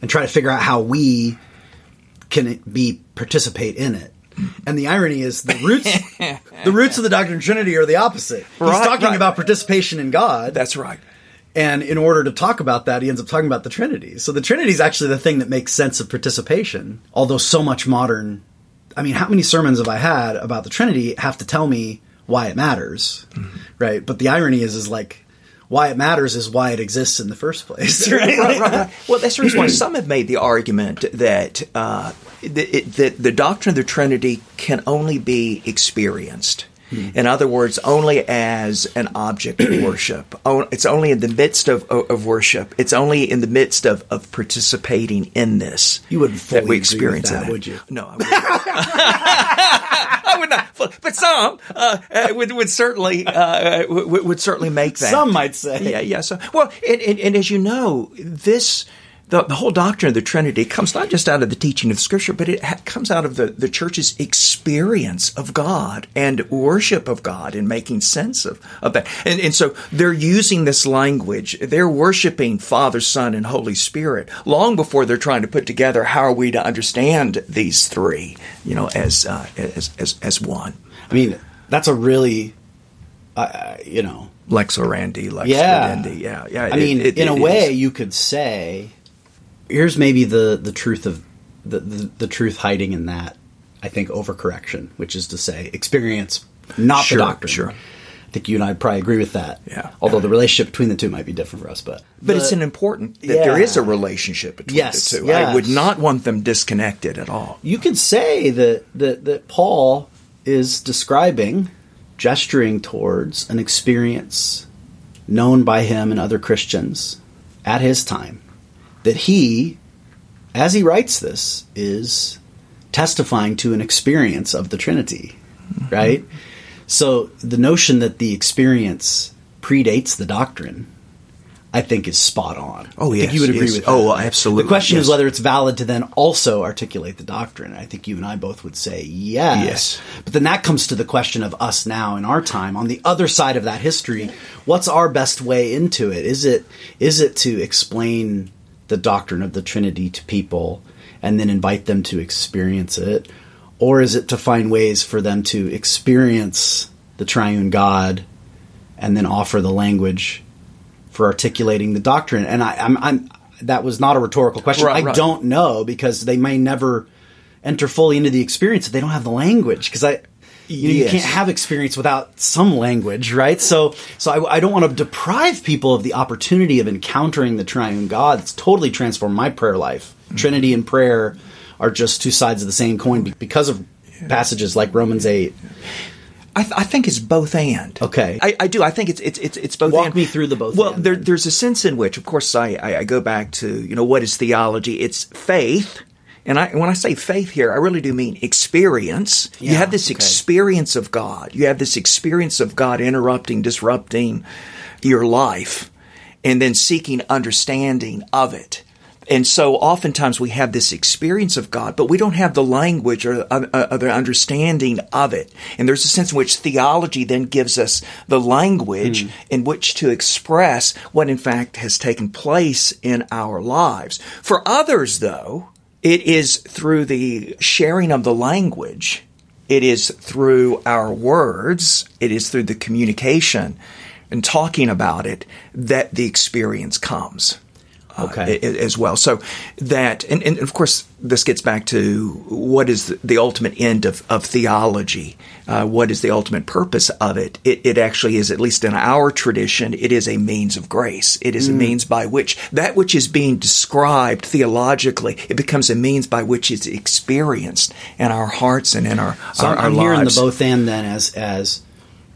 and try to figure out how we can be participate in it. And the irony is the roots the roots of the doctrine of Trinity are the opposite. He's Right, talking right. about participation in God. That's right. And in order to talk about that, he ends up talking about the Trinity. So the Trinity is actually the thing that makes sense of participation. Although so much modern, I mean, how many sermons have I had about the Trinity have to tell me why it matters, mm-hmm. right? But the irony is, is like, why it matters is why it exists in the first place, right? right, right, right. Well, that's the reason why some have made the argument that uh, that the doctrine of the Trinity can only be experienced. In other words, only as an object of worship. It's only in the midst of, of, worship. It's only in the midst of, of participating in this You wouldn't that fully we agree with experience that, it. would you? No, I wouldn't. I would not. But some uh, uh, would, would certainly uh, would, would certainly make that. Some might say. Yeah, yeah. So, well, and, and, and as you know, this the, the whole doctrine of the Trinity comes not just out of the teaching of Scripture, but it ha- comes out of the, the church's experience of God and worship of God and making sense of, of that. And, and so they're using this language. They're worshiping Father, Son, and Holy Spirit long before they're trying to put together how are we to understand these three, you know, as uh, as, as as one. I mean, that's a really, uh, you know, Lex orandi, lex yeah. credendi. Yeah, yeah. I it- mean, it- in a it way, you could say, here's maybe the the truth of the, the the truth hiding in that. I think overcorrection, which is to say, experience, not Sure, the doctrine. sure. I think you and I probably agree with that. Yeah. Although the uh, relationship between the two might be different for us, but But it's an important that there Yeah. is a relationship between Yes, the two. yes. I would not want them disconnected at all. you could say that that that Paul is describing, gesturing towards an experience known by him and other Christians at his time that he, as he writes this, is testifying to an experience of the Trinity, mm-hmm. right? So the notion that the experience predates the doctrine, I think, is spot on. Oh, I think yes, you would agree yes. with oh, that. Oh, absolutely, The question is whether it's valid to then also articulate the doctrine. I think you and I both would say yes. Yes. But then that comes to the question of us now in our time on the other side of that history. What's our best way into it? Is it is it to explain the doctrine of the Trinity to people and then invite them to experience it, or is it to find ways for them to experience the triune God and then offer the language for articulating the doctrine? And I, I'm, I'm that was not a rhetorical question. Right, I right. don't know because they may never enter fully into the experience if they don't have the language. Because I, you, know, you Yes. can't have experience without some language, right? So, so I, I don't want to deprive people of the opportunity of encountering the Triune God. It's totally transformed my prayer life. Mm-hmm. Trinity and prayer are just two sides of the same coin because of passages like Romans eight. I, th- I think it's both and. Okay. I, I do. I think it's it's it's, it's both. And walk and. me through the both Well, and, there, there's a sense in which, of course, I, I, I go back to you know what is theology? It's faith. And I, when I say faith here, I really do mean experience. you have this okay. experience of God. You have this experience of God interrupting, disrupting your life, and then seeking understanding of it. And so oftentimes we have this experience of God, but we don't have the language or, uh, uh, or the understanding of it. And there's a sense in which theology then gives us the language in which to express what in fact has taken place in our lives. For others, though, it is through the sharing of the language. It is through our words. It is through the communication and talking about it that the experience comes Okay. a- as well. So that, and, and of course, this gets back to what is the, the ultimate end of, of theology? Uh, what is the ultimate purpose of it? it? It actually is, at least in our tradition, it is a means of grace. It is Mm. a means by which that which is being described theologically, it becomes a means by which it's experienced in our hearts and in our, So our, our I'm hearing the both and then as as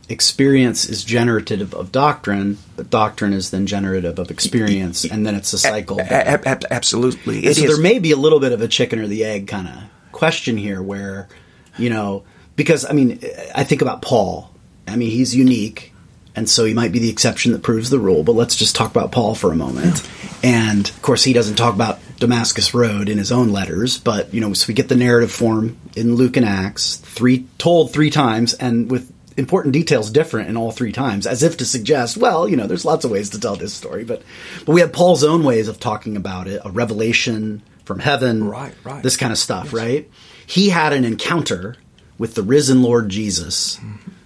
experience is generative of doctrine, but doctrine is then generative of experience, and then it's a cycle. A- a- ab- absolutely. So is. there may be a little bit of a chicken or the egg kind of question here where, you know, because I mean, I think about Paul. I mean, he's unique, and so he might be the exception that proves the rule. But let's just talk about Paul for a moment. And of course, he doesn't talk about Damascus Road in his own letters, but you know, so we get the narrative form in Luke and Acts, three told three times, and with important details different in all three times, as if to suggest, well, you know, there's lots of ways to tell this story, but but we have Paul's own ways of talking about it, a revelation from heaven, Right, right. this kind of stuff, right? He had an encounter with the risen Lord Jesus,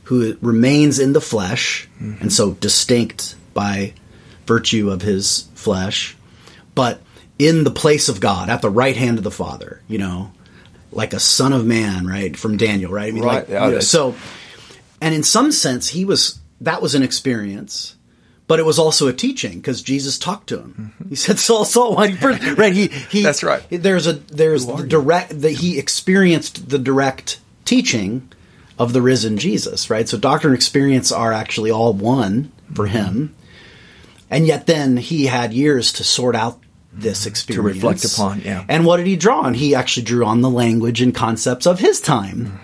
who remains in the flesh, mm-hmm. and so distinct by virtue of his flesh, but in the place of God, at the right hand of the Father, you know, like a son of man, right? From Daniel, right? I mean, Right, like, yeah, you know, so, and in some sense, he was that was an experience, but it was also a teaching because Jesus talked to him. He said, "Saul, Saul, why do you per-" right?" He, he Mm-hmm. That's right. There's a there's the direct that he experienced the direct teaching of the risen Jesus, right? So doctrine and experience are actually all one for Mm-hmm. him, and yet then he had years to sort out this experience to reflect upon, yeah. and what did he draw on? He actually drew on the language and concepts of his time,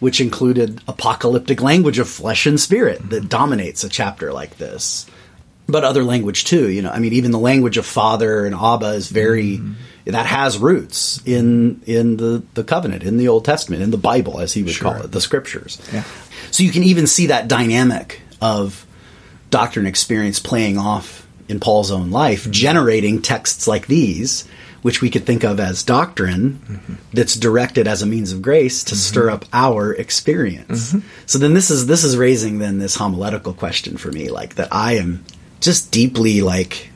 which included apocalyptic language of flesh and spirit that mm-hmm. dominates a chapter like this. But other language too, you know. I mean, even the language of Father and Abba is very mm-hmm. that has roots in in the the covenant, in the Old Testament, in the Bible, as he would call it, the scriptures. Yeah. So you can even see that dynamic of doctrine experience playing off in Paul's own life, mm-hmm. generating texts like these, which we could think of as doctrine mm-hmm. that's directed as a means of grace to mm-hmm. stir up our experience. Mm-hmm. So then this is this is raising then this homiletical question for me, like that I am just deeply like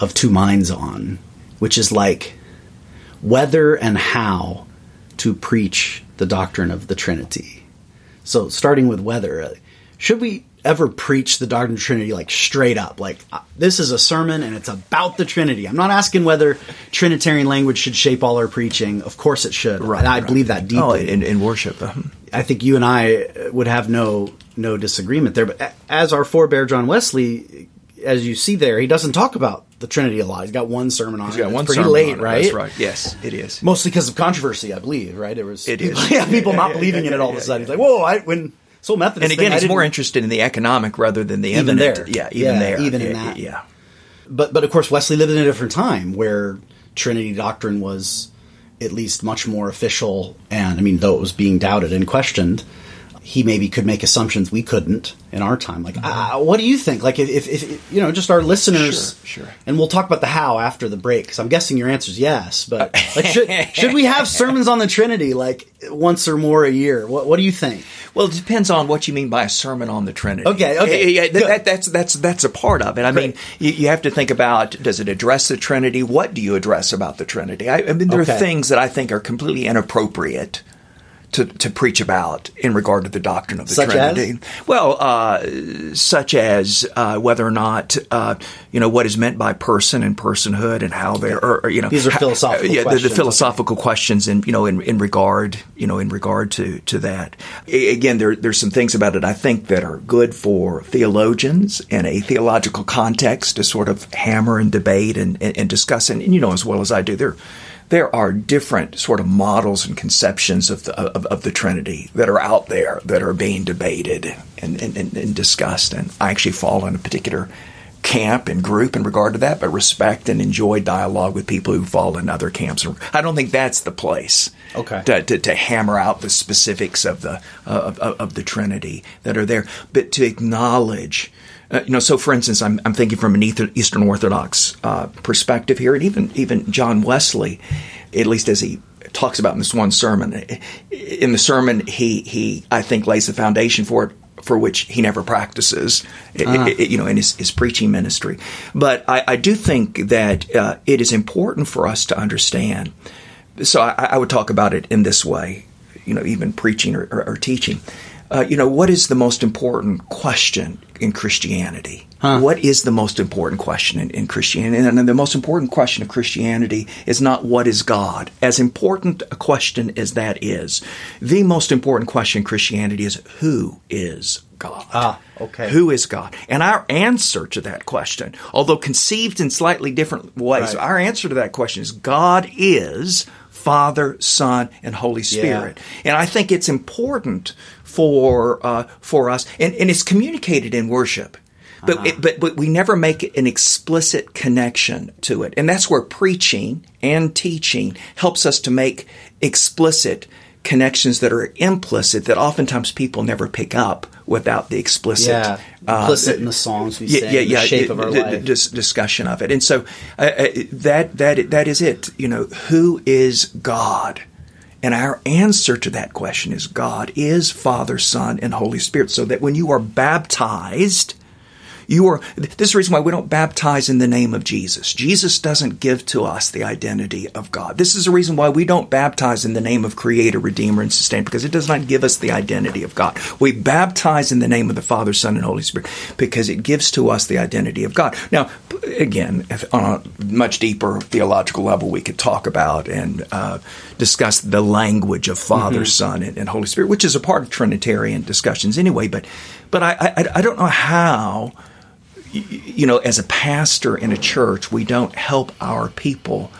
of two minds on, which is like whether and how to preach the doctrine of the Trinity. So, starting with whether, uh, should we ever preach the doctrine of the Trinity like straight up? Like, uh, this is a sermon and it's about the Trinity. I'm not asking whether Trinitarian language should shape all our preaching. Of course, it should. and I believe that deeply. Oh, in, in worship. uh, I think you and I would have no no disagreement there. But as our forebear John Wesley, as you see there, he doesn't talk about the Trinity a lot. He's got one sermon on He's it. got It's one pretty sermon late, on it. right? That's right. Yes, it is. Mostly because of controversy, I believe. Right? It was. It is. Yeah, people Yeah, not yeah, believing yeah, in it all of a sudden. He's like, "Whoa!" I when Soul Methodist. And again, thing, he's more interested in the economic rather than the Even there. Yeah, even Yeah, there. even in yeah, that. Yeah. But but of course, Wesley lived in a different time where Trinity doctrine was at least much more official, and I mean, though it was being doubted and questioned, he maybe could make assumptions we couldn't in our time. Like, ah, what do you think? Like, if, if, if you know, just our listeners, Sure, sure. And we'll talk about the how after the break because I'm guessing your answer is yes. But like, should should we have sermons on the Trinity like once or more a year? What what do you think? Well, it depends on what you mean by a sermon on the Trinity. Okay, okay, Yeah, that, that's that's that's a part of it. I mean, you, you have to think about: does it address the Trinity? What do you address about the Trinity? I, I mean, there Okay. are things that I think are completely inappropriate to, to preach about in regard to the doctrine of the Such Trinity. as? Well, uh, such as uh, whether or not uh, you know what is meant by person and personhood, and how they're, or, or, you know, These are how- philosophical yeah, the- the, questions. philosophical questions, in you know, in, in regard, you know, in regard to to that. Again, there there's some things about it I think that are good for theologians in a theological context to sort of hammer and debate and, and, and discuss, and, you know, as well as I do, there there are different sort of models and conceptions of the of, of the Trinity that are out there that are being debated and, and, and, discussed, and I actually fall in a particular camp and group in regard to that, but respect and enjoy dialogue with people who fall in other camps. I don't think that's the place Okay. to, to, to hammer out the specifics of the uh, of, of the Trinity that are there, but to acknowledge. Uh, you know, so for instance, I'm, I'm thinking from an Eastern Orthodox uh, perspective here, and even even John Wesley, at least as he talks about in this one sermon, in the sermon he he I think lays the foundation for it for which he never practices, i- you know, in his, his preaching ministry. But I, I do think that uh, it is important for us to understand. So I, I would talk about it in this way, you know, even preaching or, or, or teaching. Uh, you know, what is the most important question in Christianity? What is the most important question in, in Christianity? And the most important question of Christianity is not what is God. As important a question as that is, the most important question in Christianity is who is God? Ah, okay. Who is God? And our answer to that question, although conceived in slightly different ways, Right. our answer to that question is God is Father, Son, and Holy Spirit. And I think it's important for uh, for us, and, and it's communicated in worship. But, it, but but we never make an explicit connection to it, and that's where preaching and teaching helps us to make explicit connections that are implicit that oftentimes people never pick up without the explicit Yeah, implicit in the songs we sing, the shape of our d- life. dis- discussion of it. And so uh, uh, that that that is it. You know, who is God? And our answer to that question is God is Father, Son, and Holy Spirit. So that when you are baptized, you are this is the reason why we don't baptize in the name of Jesus. Jesus doesn't give to us the identity of God. This is the reason why we don't baptize in the name of Creator, Redeemer, and Sustainer, because it does not give us the identity of God. We baptize in the name of the Father, Son, and Holy Spirit because it gives to us the identity of God. Now, again, if on a much deeper theological level, we could talk about and uh, discuss the language of Father, Son, and, and Holy Spirit, which is a part of Trinitarian discussions anyway. But, but I, I, I don't know how you know, as a pastor in a church, we don't help our people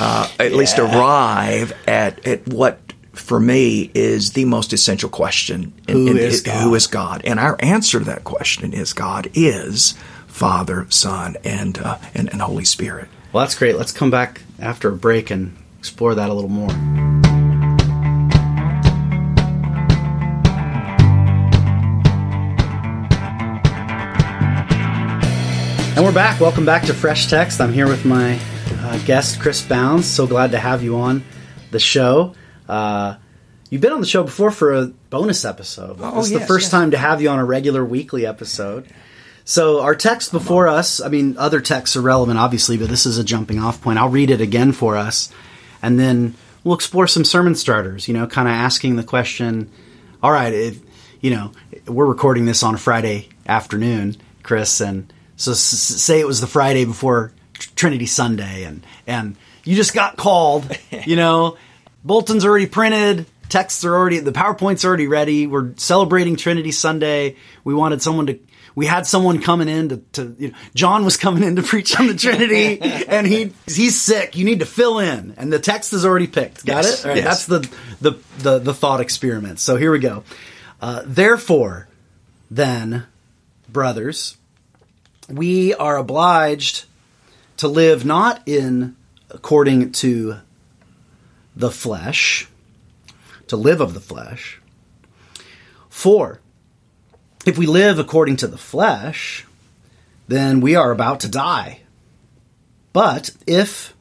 uh, at least arrive at, at what, for me, is the most essential question. in- Who in- is God? Who is God? And our answer to that question is God is Father, Son, and, uh, and, and Holy Spirit. Well, that's great. Let's come back after a break and explore that a little more. And we're back. Welcome back to Fresh Text. I'm here with my uh, guest, Chris Bounds. So glad to have you on the show. Uh, you've been on the show before for a bonus episode. Oh, this is the first yes. time to have you on a regular weekly episode. So our text before us, I mean, other texts are relevant, obviously, but this is a jumping off point. I'll read it again for us, and then we'll explore some sermon starters. You know, kind of asking the question: All right, if you know, we're recording this on a Friday afternoon, Chris, and so s- say it was the Friday before Tr- Trinity Sunday, and and you just got called. You know, bulletins already printed. Texts are already, the PowerPoint's already ready. We're celebrating Trinity Sunday. We wanted someone to, we had someone coming in to, to you know, John was coming in to preach on the Trinity and he, he's sick. You need to fill in. And the text is already picked. Got Yes, it? Right, yes. That's the, the, the, the thought experiment. So here we go. Uh, therefore, then, brothers, we are obliged to live not in according to the flesh, to live of the flesh. For if we live according to the flesh, then we are about to die. But if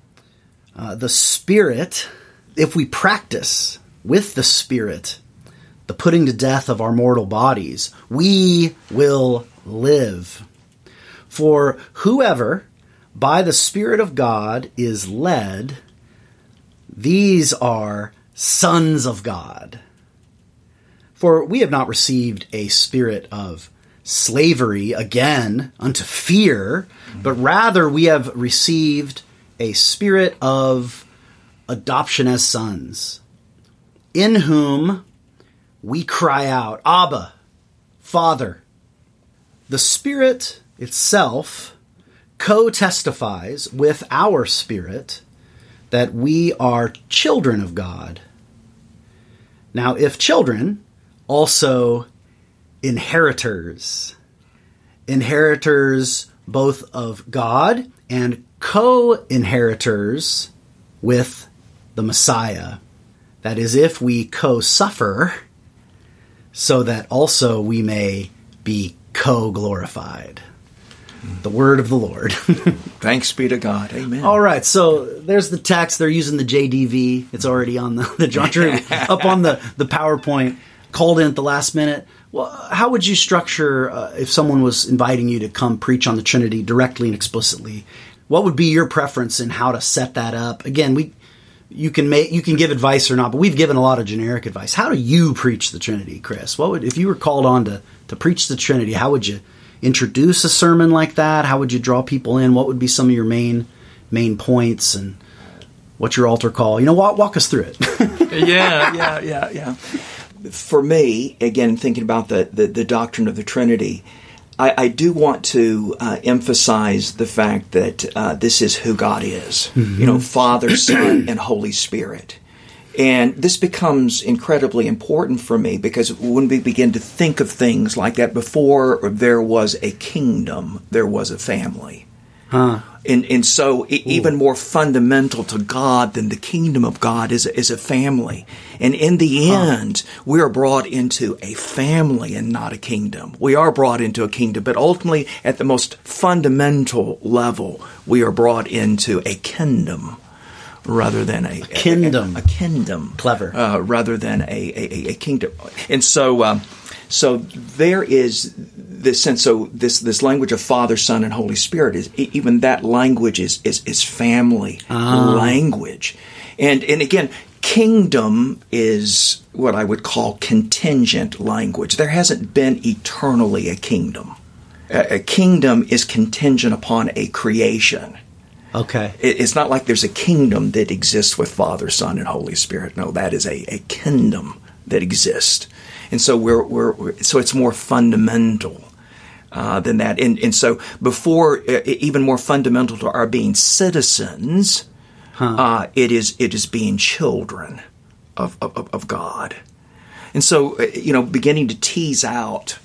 uh, the Spirit, if we practice with the Spirit the putting to death of our mortal bodies, we will live. For whoever by the Spirit of God is led, these are sons of God. For we have not received a spirit of slavery again unto fear, but rather we have received a spirit of adoption as sons, in whom we cry out, Abba, Father. The Spirit itself co testifies with our spirit that we are children of God. Now, if children, also inheritors, inheritors both of God and co inheritors with the Messiah. That is, if we co suffer, so that also we may be co glorified. The word of the Lord. Thanks be to God. Amen. All right, so there's the text. They're using the JDV. It's already on the, the John Drew up on the, the PowerPoint. Called in at the last minute. Well, how would you structure uh, if someone was inviting you to come preach on the Trinity directly and explicitly? What would be your preference in how to set that up? Again, we you can make you can give advice or not, but we've given a lot of generic advice. How do you preach the Trinity, Chris? What would if you were called on to to preach the Trinity? How would you introduce a sermon like that? How would you draw people in? What would be some of your main main points and what's your altar call? You know, walk, walk us through it. yeah, yeah, yeah, yeah for me, again, thinking about the, the, the doctrine of the Trinity, I, I do want to uh, emphasize the fact that uh, this is who God is. Mm-hmm. You know, Father, Son, and Holy Spirit. And this becomes incredibly important for me because when we begin to think of things like that, before there was a kingdom, there was a family. Huh. And, and so, it, even more fundamental to God than the kingdom of God is, is a family. And in the huh. end, we are brought into a family and not a kingdom. We are brought into a kingdom, but ultimately, at the most fundamental level, we are brought into a kingdom rather than a, a kingdom. A, a, kingdom. Clever. Uh, rather than a, a, a, kingdom. And so, um, so there is this sense. So this this language of Father, Son, and Holy Spirit is even that language is is, is family ah. language, and and again, kingdom is what I would call contingent language. There hasn't been eternally a kingdom. A, a kingdom is contingent upon a creation. Okay. It's not like there's a kingdom that exists with Father, Son, and Holy Spirit. No, that is a, a kingdom that exists and so we're, we're, we're so it's more fundamental. Uh, than that, and and so before uh, even more fundamental to our being citizens, huh. uh, it is it is being children of, of of God, and so you know beginning to tease out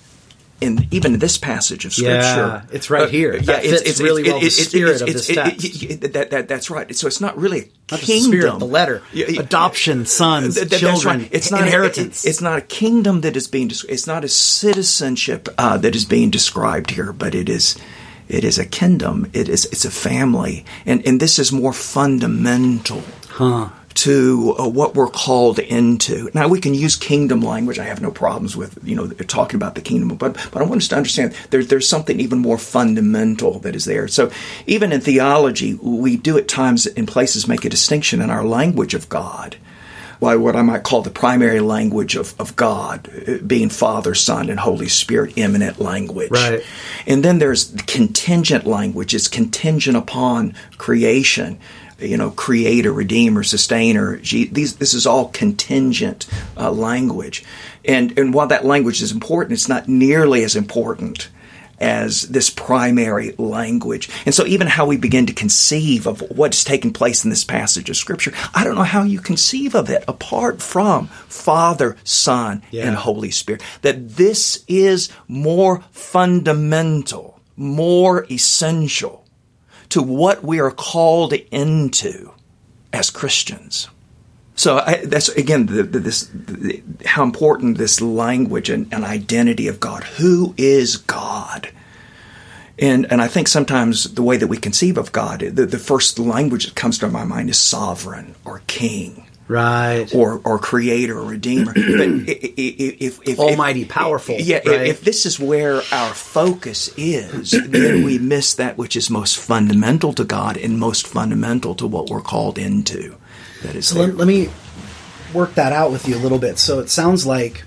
in even this passage of scripture. Yeah, it's right uh, here. Uh, yeah, it's, it's really well the spirit of this text. that, that, that's right. So it's not really a not kingdom. The, spirit, the letter, adoption, sons, that, children. Right. It's not inheritance. A, it, it's not a kingdom that is being. It's not a citizenship uh, that is being described here, but it is. It is a kingdom. It is. It's a family, and and this is more fundamental. Huh to uh, what we're called into. Now we can use kingdom language. I have no problems with you know talking about the kingdom, but but I want us to understand there's there's something even more fundamental that is there. So even in theology, we do at times in places make a distinction in our language of God. By what I might call the primary language of, of God, uh, being Father, Son, and Holy Spirit, immanent language. Right. And then there's contingent language. It's contingent upon creation you know, creator, redeemer, sustainer. These, this is all contingent uh, language. And, and while that language is important, it's not nearly as important as this primary language. And so even how we begin to conceive of what's taking place in this passage of scripture, I don't know how you conceive of it apart from Father, Son, yeah. and Holy Spirit. That this is more fundamental, more essential to what we are called into as Christians. So I, that's again the, the, this the, how important this language and, and, identity of God. Who is God? And and I think sometimes the way that we conceive of God, the, the first language that comes to my mind is sovereign or king right or or creator or redeemer but if, if, almighty if, powerful yeah right? if this is where our focus is then we miss that which is most fundamental to god and most fundamental to what we're called into that is so let, let, me work that out with you a little bit so it sounds like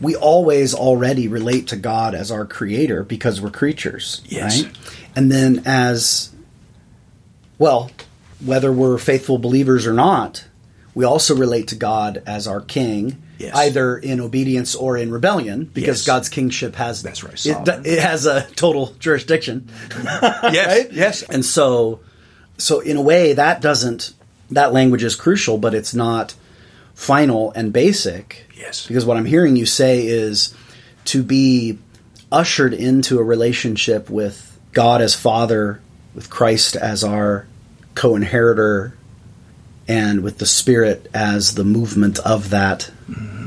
we always already relate to God as our creator because we're creatures, Yes. right? And then as well, whether we're faithful believers or not, we also relate to God as our king, Yes. either in obedience or in rebellion, because Yes. God's kingship has That's right, It, it has a total jurisdiction, Yes, right? yes. And so, so in a way, that doesn't that language is crucial, but it's not final and basic. Yes. Because what I'm hearing you say is to be ushered into a relationship with God as Father, with Christ as our co-inheritor, and with the Spirit as the movement of that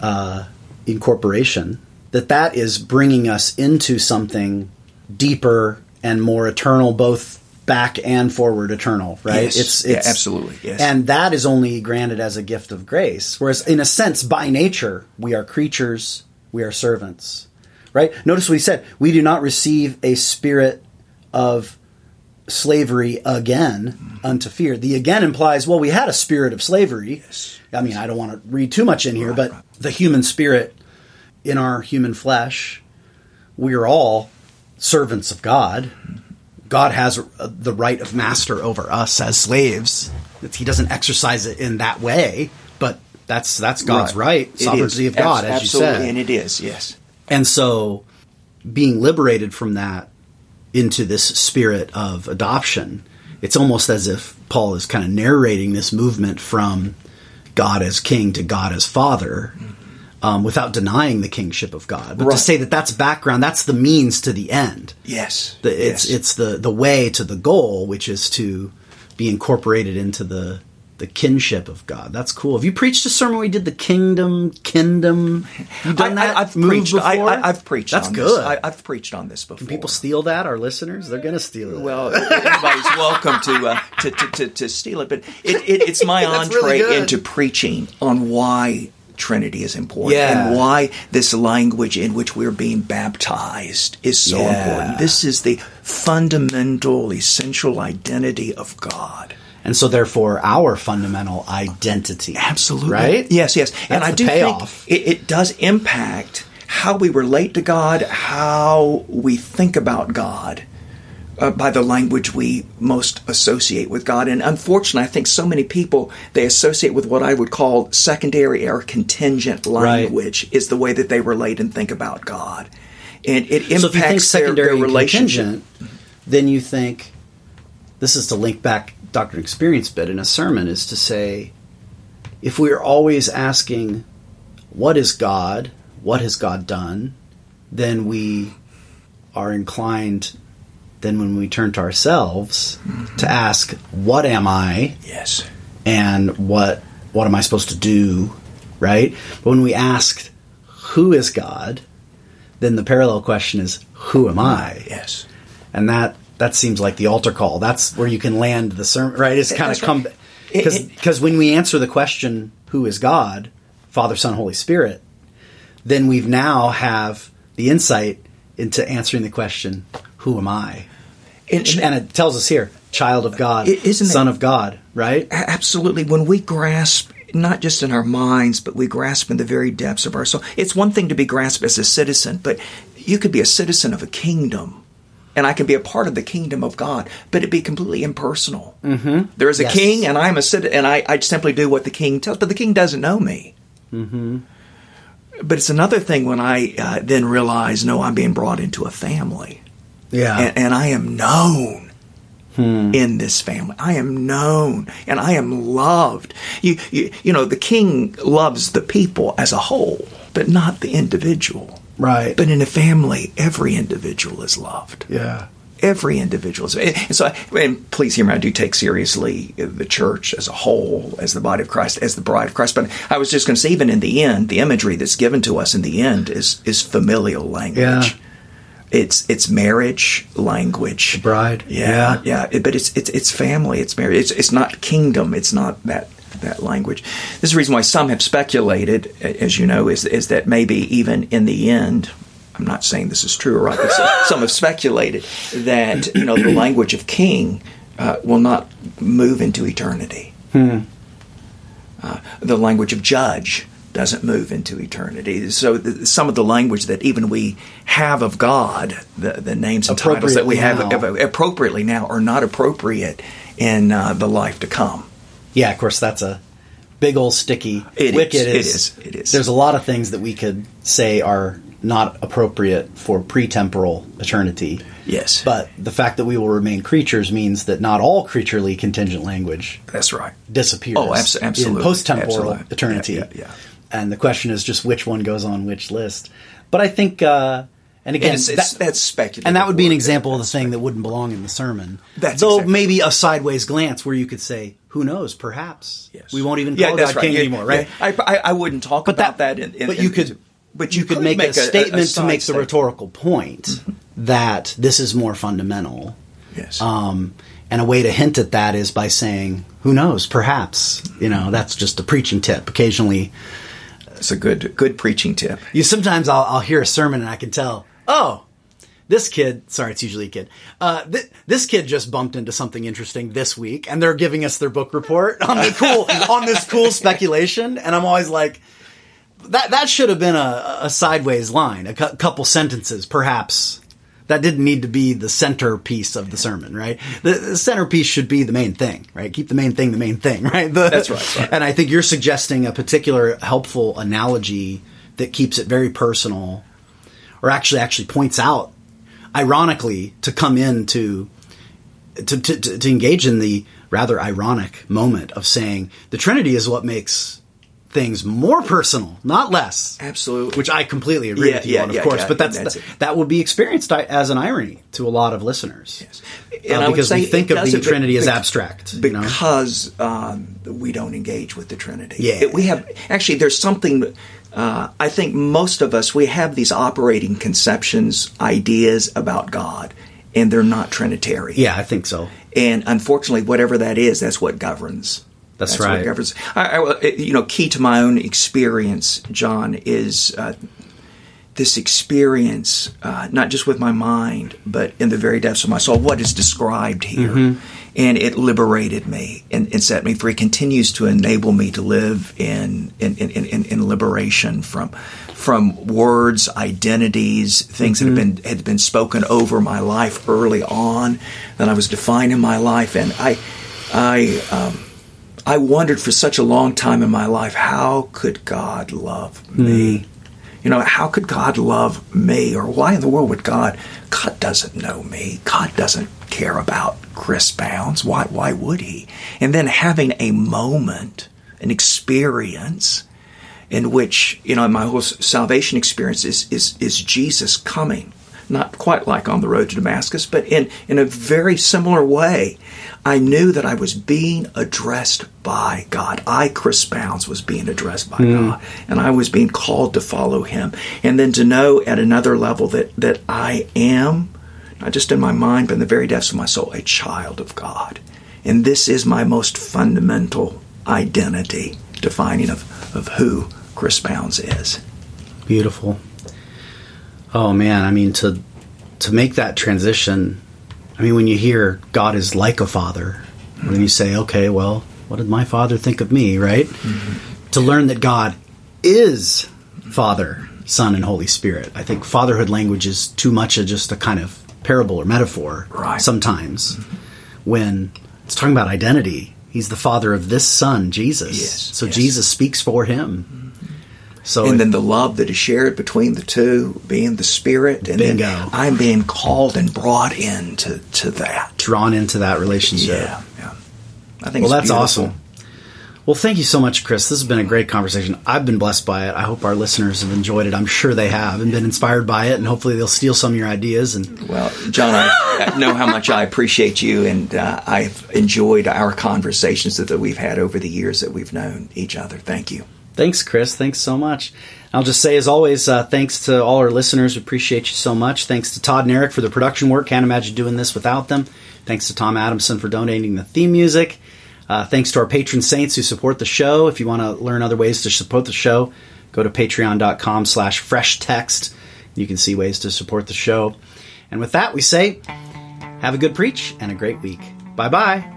uh, incorporation. That that is bringing us into something deeper and more eternal, both back and forward eternal. Right? Yes. It's Yeah, it's absolutely, yes. and that is only granted as a gift of grace. Whereas, in a sense, by nature, we are creatures, we are servants. Right? Notice what he said. We do not receive a spirit of slavery again unto fear. The again implies, well, we had a spirit of slavery. Yes. I mean, I don't want to read too much in here, but the human spirit in our human flesh, we are all servants of God. God has the right of master over us as slaves. He doesn't exercise it in that way, but that's that's God's right, is. sovereignty of God, as you said. and it is. Yes. And so being liberated from that into this spirit of adoption, it's almost as if Paul is kind of narrating this movement from God as king to God as father. Um, without denying the kingship of God, but to say that that's background, that's the means to the end. Yes. The, it's yes. it's the the way to the goal, which is to be incorporated into the the kinship of God. That's cool. Have you preached a sermon where you did the kingdom, kingdom? You done that? I, have preached. Before? I, have preached. That's on good. This. I, I've preached on this before. Can people steal that? Our listeners, they're gonna steal it. Well, everybody's welcome to, uh, to, to, to to steal it, but it, it, it's my entree really into preaching on why Trinity is important Yeah. and why this language in which we're being baptized is so Yeah. important. This is the fundamental, essential identity of God. And so therefore, our fundamental identity, Absolutely. right? Yes, yes. and I do payoff. think it, it does impact how we relate to God, how we think about God. Uh, by the language we most associate with God. And unfortunately, I think so many people they associate with what I would call secondary or contingent language is the way that they relate and think about God. And it impacts So if you think secondary their and relationship. contingent, then you think this is to link back doctrine experience bit in a sermon is to say if we are always asking what is God, what has God done, then we are inclined then when we turn to ourselves to ask what am I Yes. and what what am I supposed to do, right? But when we ask who is God, then the parallel question is who am I? Yes. And that that seems like the altar call. That's where you can land the sermon, right? It's kind of come because it- because when we answer the question who is God, Father, Son, Holy Spirit, then we've now have the insight into answering the question who am I? And- and- And it tells us here, child of God, isn't it- son of God, right? Absolutely. When we grasp, not just in our minds, but we grasp in the very depths of our soul. It's one thing to be grasped as a citizen, but you could be a citizen of a kingdom. And I can be a part of the kingdom of God, but it'd be completely impersonal. Mm-hmm. There is a Yes. king, and I'm a citizen, and I, I simply do what the king tells, but the king doesn't know me. Mm-hmm. But it's another thing when I uh, then realize, no, I'm being brought into a family Yeah. and, and I am known in this family. I am known and I am loved. You, you, you know, the king loves the people as a whole, but not the individual. Right. But in a family, every individual is loved. yeah. Every individual is. And so, I, and please hear me, I do take seriously the church as a whole, as the body of Christ, as the bride of Christ. But I was just going to say, even in the end, the imagery that's given to us in the end is is familial language. Yeah. It's it's marriage language. bride. Yeah, yeah. It- but it's it's it's family. It's marriage. It's it's not kingdom. It's not that that language. This is the reason why some have speculated, as you know, is is that maybe even in the end. I'm not saying this is true or right, but some, some have speculated that you know the language of king uh, will not move into eternity. Uh, the language of judge doesn't move into eternity. So th- some of the language that even we have of God, the, the names and titles that we have now. appropriately now, are not appropriate in uh, the life to come. Yeah, of course, that's a big old sticky It is, wicket. it is, it is. There's a lot of things that we could say are not appropriate for pre-temporal eternity. Yes. But the fact that we will remain creatures means that not all creaturely contingent language That's right. disappears Oh, abso- absolutely. in post-temporal Absolutely. eternity. Yeah, yeah, yeah. And the question is just which one goes on which list. But I think, uh, and again, it's, it's, that- that's speculative. and that would be an example of the thing that wouldn't belong in the sermon. That's Though exactly- maybe a sideways glance where you could say, "Who knows? Perhaps Yes. we won't even Yeah, call that's God right. King Yeah, anymore, right?" yeah. I, I, I wouldn't talk But about that, that. in, in, but you in- could, but you, could make, a, a- statement to make the statement. rhetorical point that this is more fundamental. Yes. Um, and a way to hint at that is by saying, "Who knows? Perhaps." You know, that's just a preaching tip. Occasionally, it's a good good preaching tip. you sometimes I'll, I'll hear a sermon and I can tell, oh, this kid. Sorry, it's usually a kid. Uh, th- this kid just bumped into something interesting this week, and they're giving us their book report on the cool on this cool speculation, and I'm always like. That that should have been a, a sideways line, a cou- couple sentences, perhaps. That didn't need to be the centerpiece of the sermon, right? The, the centerpiece should be the main thing, right? Keep the main thing the main thing, right? The- That's right, that's right. And I think you're suggesting a particular helpful analogy that keeps it very personal, or actually actually points out, ironically, to come in to, to, to, to engage in the rather ironic moment of saying the Trinity is what makes things more personal, not less. Absolutely. Which I completely agree Yeah, with you yeah, on, of yeah, course. but that's, that's that, that would be experienced as an irony to a lot of listeners. Yes. Uh, And I would because we think of the Trinity as bec- abstract. you know? because um, we don't engage with the Trinity. Yeah. It- we have actually. There's something. Uh, I think most of us we have these operating conceptions, ideas about God, and they're not Trinitarian. Yeah, I think so. And unfortunately, whatever that is, that's what governs. That's what right. governs. I, I, you know, key to my own experience, John, is uh, this experience, uh, not just with my mind, but in the very depths of my soul, what is described here. Mm-hmm. And it liberated me and, and set me free. Continues to enable me to live in in, in, in, in liberation from from words, identities, things that have Mm-hmm. been had been spoken over my life early on that I was defining my life. And I I um, I wondered for such a long time in my life, how could God love me? You know, how could God love me? Or why in the world would God? God doesn't know me. God doesn't care about Chris Bounds. Why, why would he? And then having a moment, an experience in which, you know, my whole salvation experience is, is, is Jesus coming. Not quite like on the road to Damascus, but in, in a very similar way. I knew that I was being addressed by God. I, Chris Bounds, was being addressed by hmm. God, and I was being called to follow Him. And then to know at another level that, that I am, not just in my mind, but in the very depths of my soul, a child of God. And this is my most fundamental identity, defining of, of who Chris Bounds is. Beautiful. Oh man, I mean to to make that transition. I mean, when you hear God is like a father, when you say, "Okay, well, what did my father think of me?" Right? Mm-hmm. To learn that God is Father, Son, and Holy Spirit. I think fatherhood language is too much of just a kind of parable or metaphor. Right. Sometimes, when it's talking about identity, He's the father of this son, Jesus. Yes, so yes. Jesus speaks for Him. So and then the love that is shared between the two being the spirit and Bingo. then I'm being called and brought into to that. drawn into that relationship. Yeah, yeah. I think Well, that's beautiful. awesome. Well, thank you so much, Chris. This has been a great conversation. I've been blessed by it. I hope our listeners have enjoyed it. I'm sure they have and been inspired by it, and hopefully they'll steal some of your ideas. And Well, John, I know how much I appreciate you, and uh, I've enjoyed our conversations that, we've had over the years that we've known each other. Thank you. thanks, Chris. Thanks so much. I'll just say, as always, uh, thanks to all our listeners. We appreciate you so much. Thanks to Todd and Eric for the production work. Can't imagine doing this without them. Thanks to Tom Adamson for donating the theme music. Uh, thanks to our patron saints who support the show. If you want to learn other ways to support the show, go to patreon.com slash fresh text. You can see ways to support the show. And with that, we say, have a good preach and a great week. Bye bye.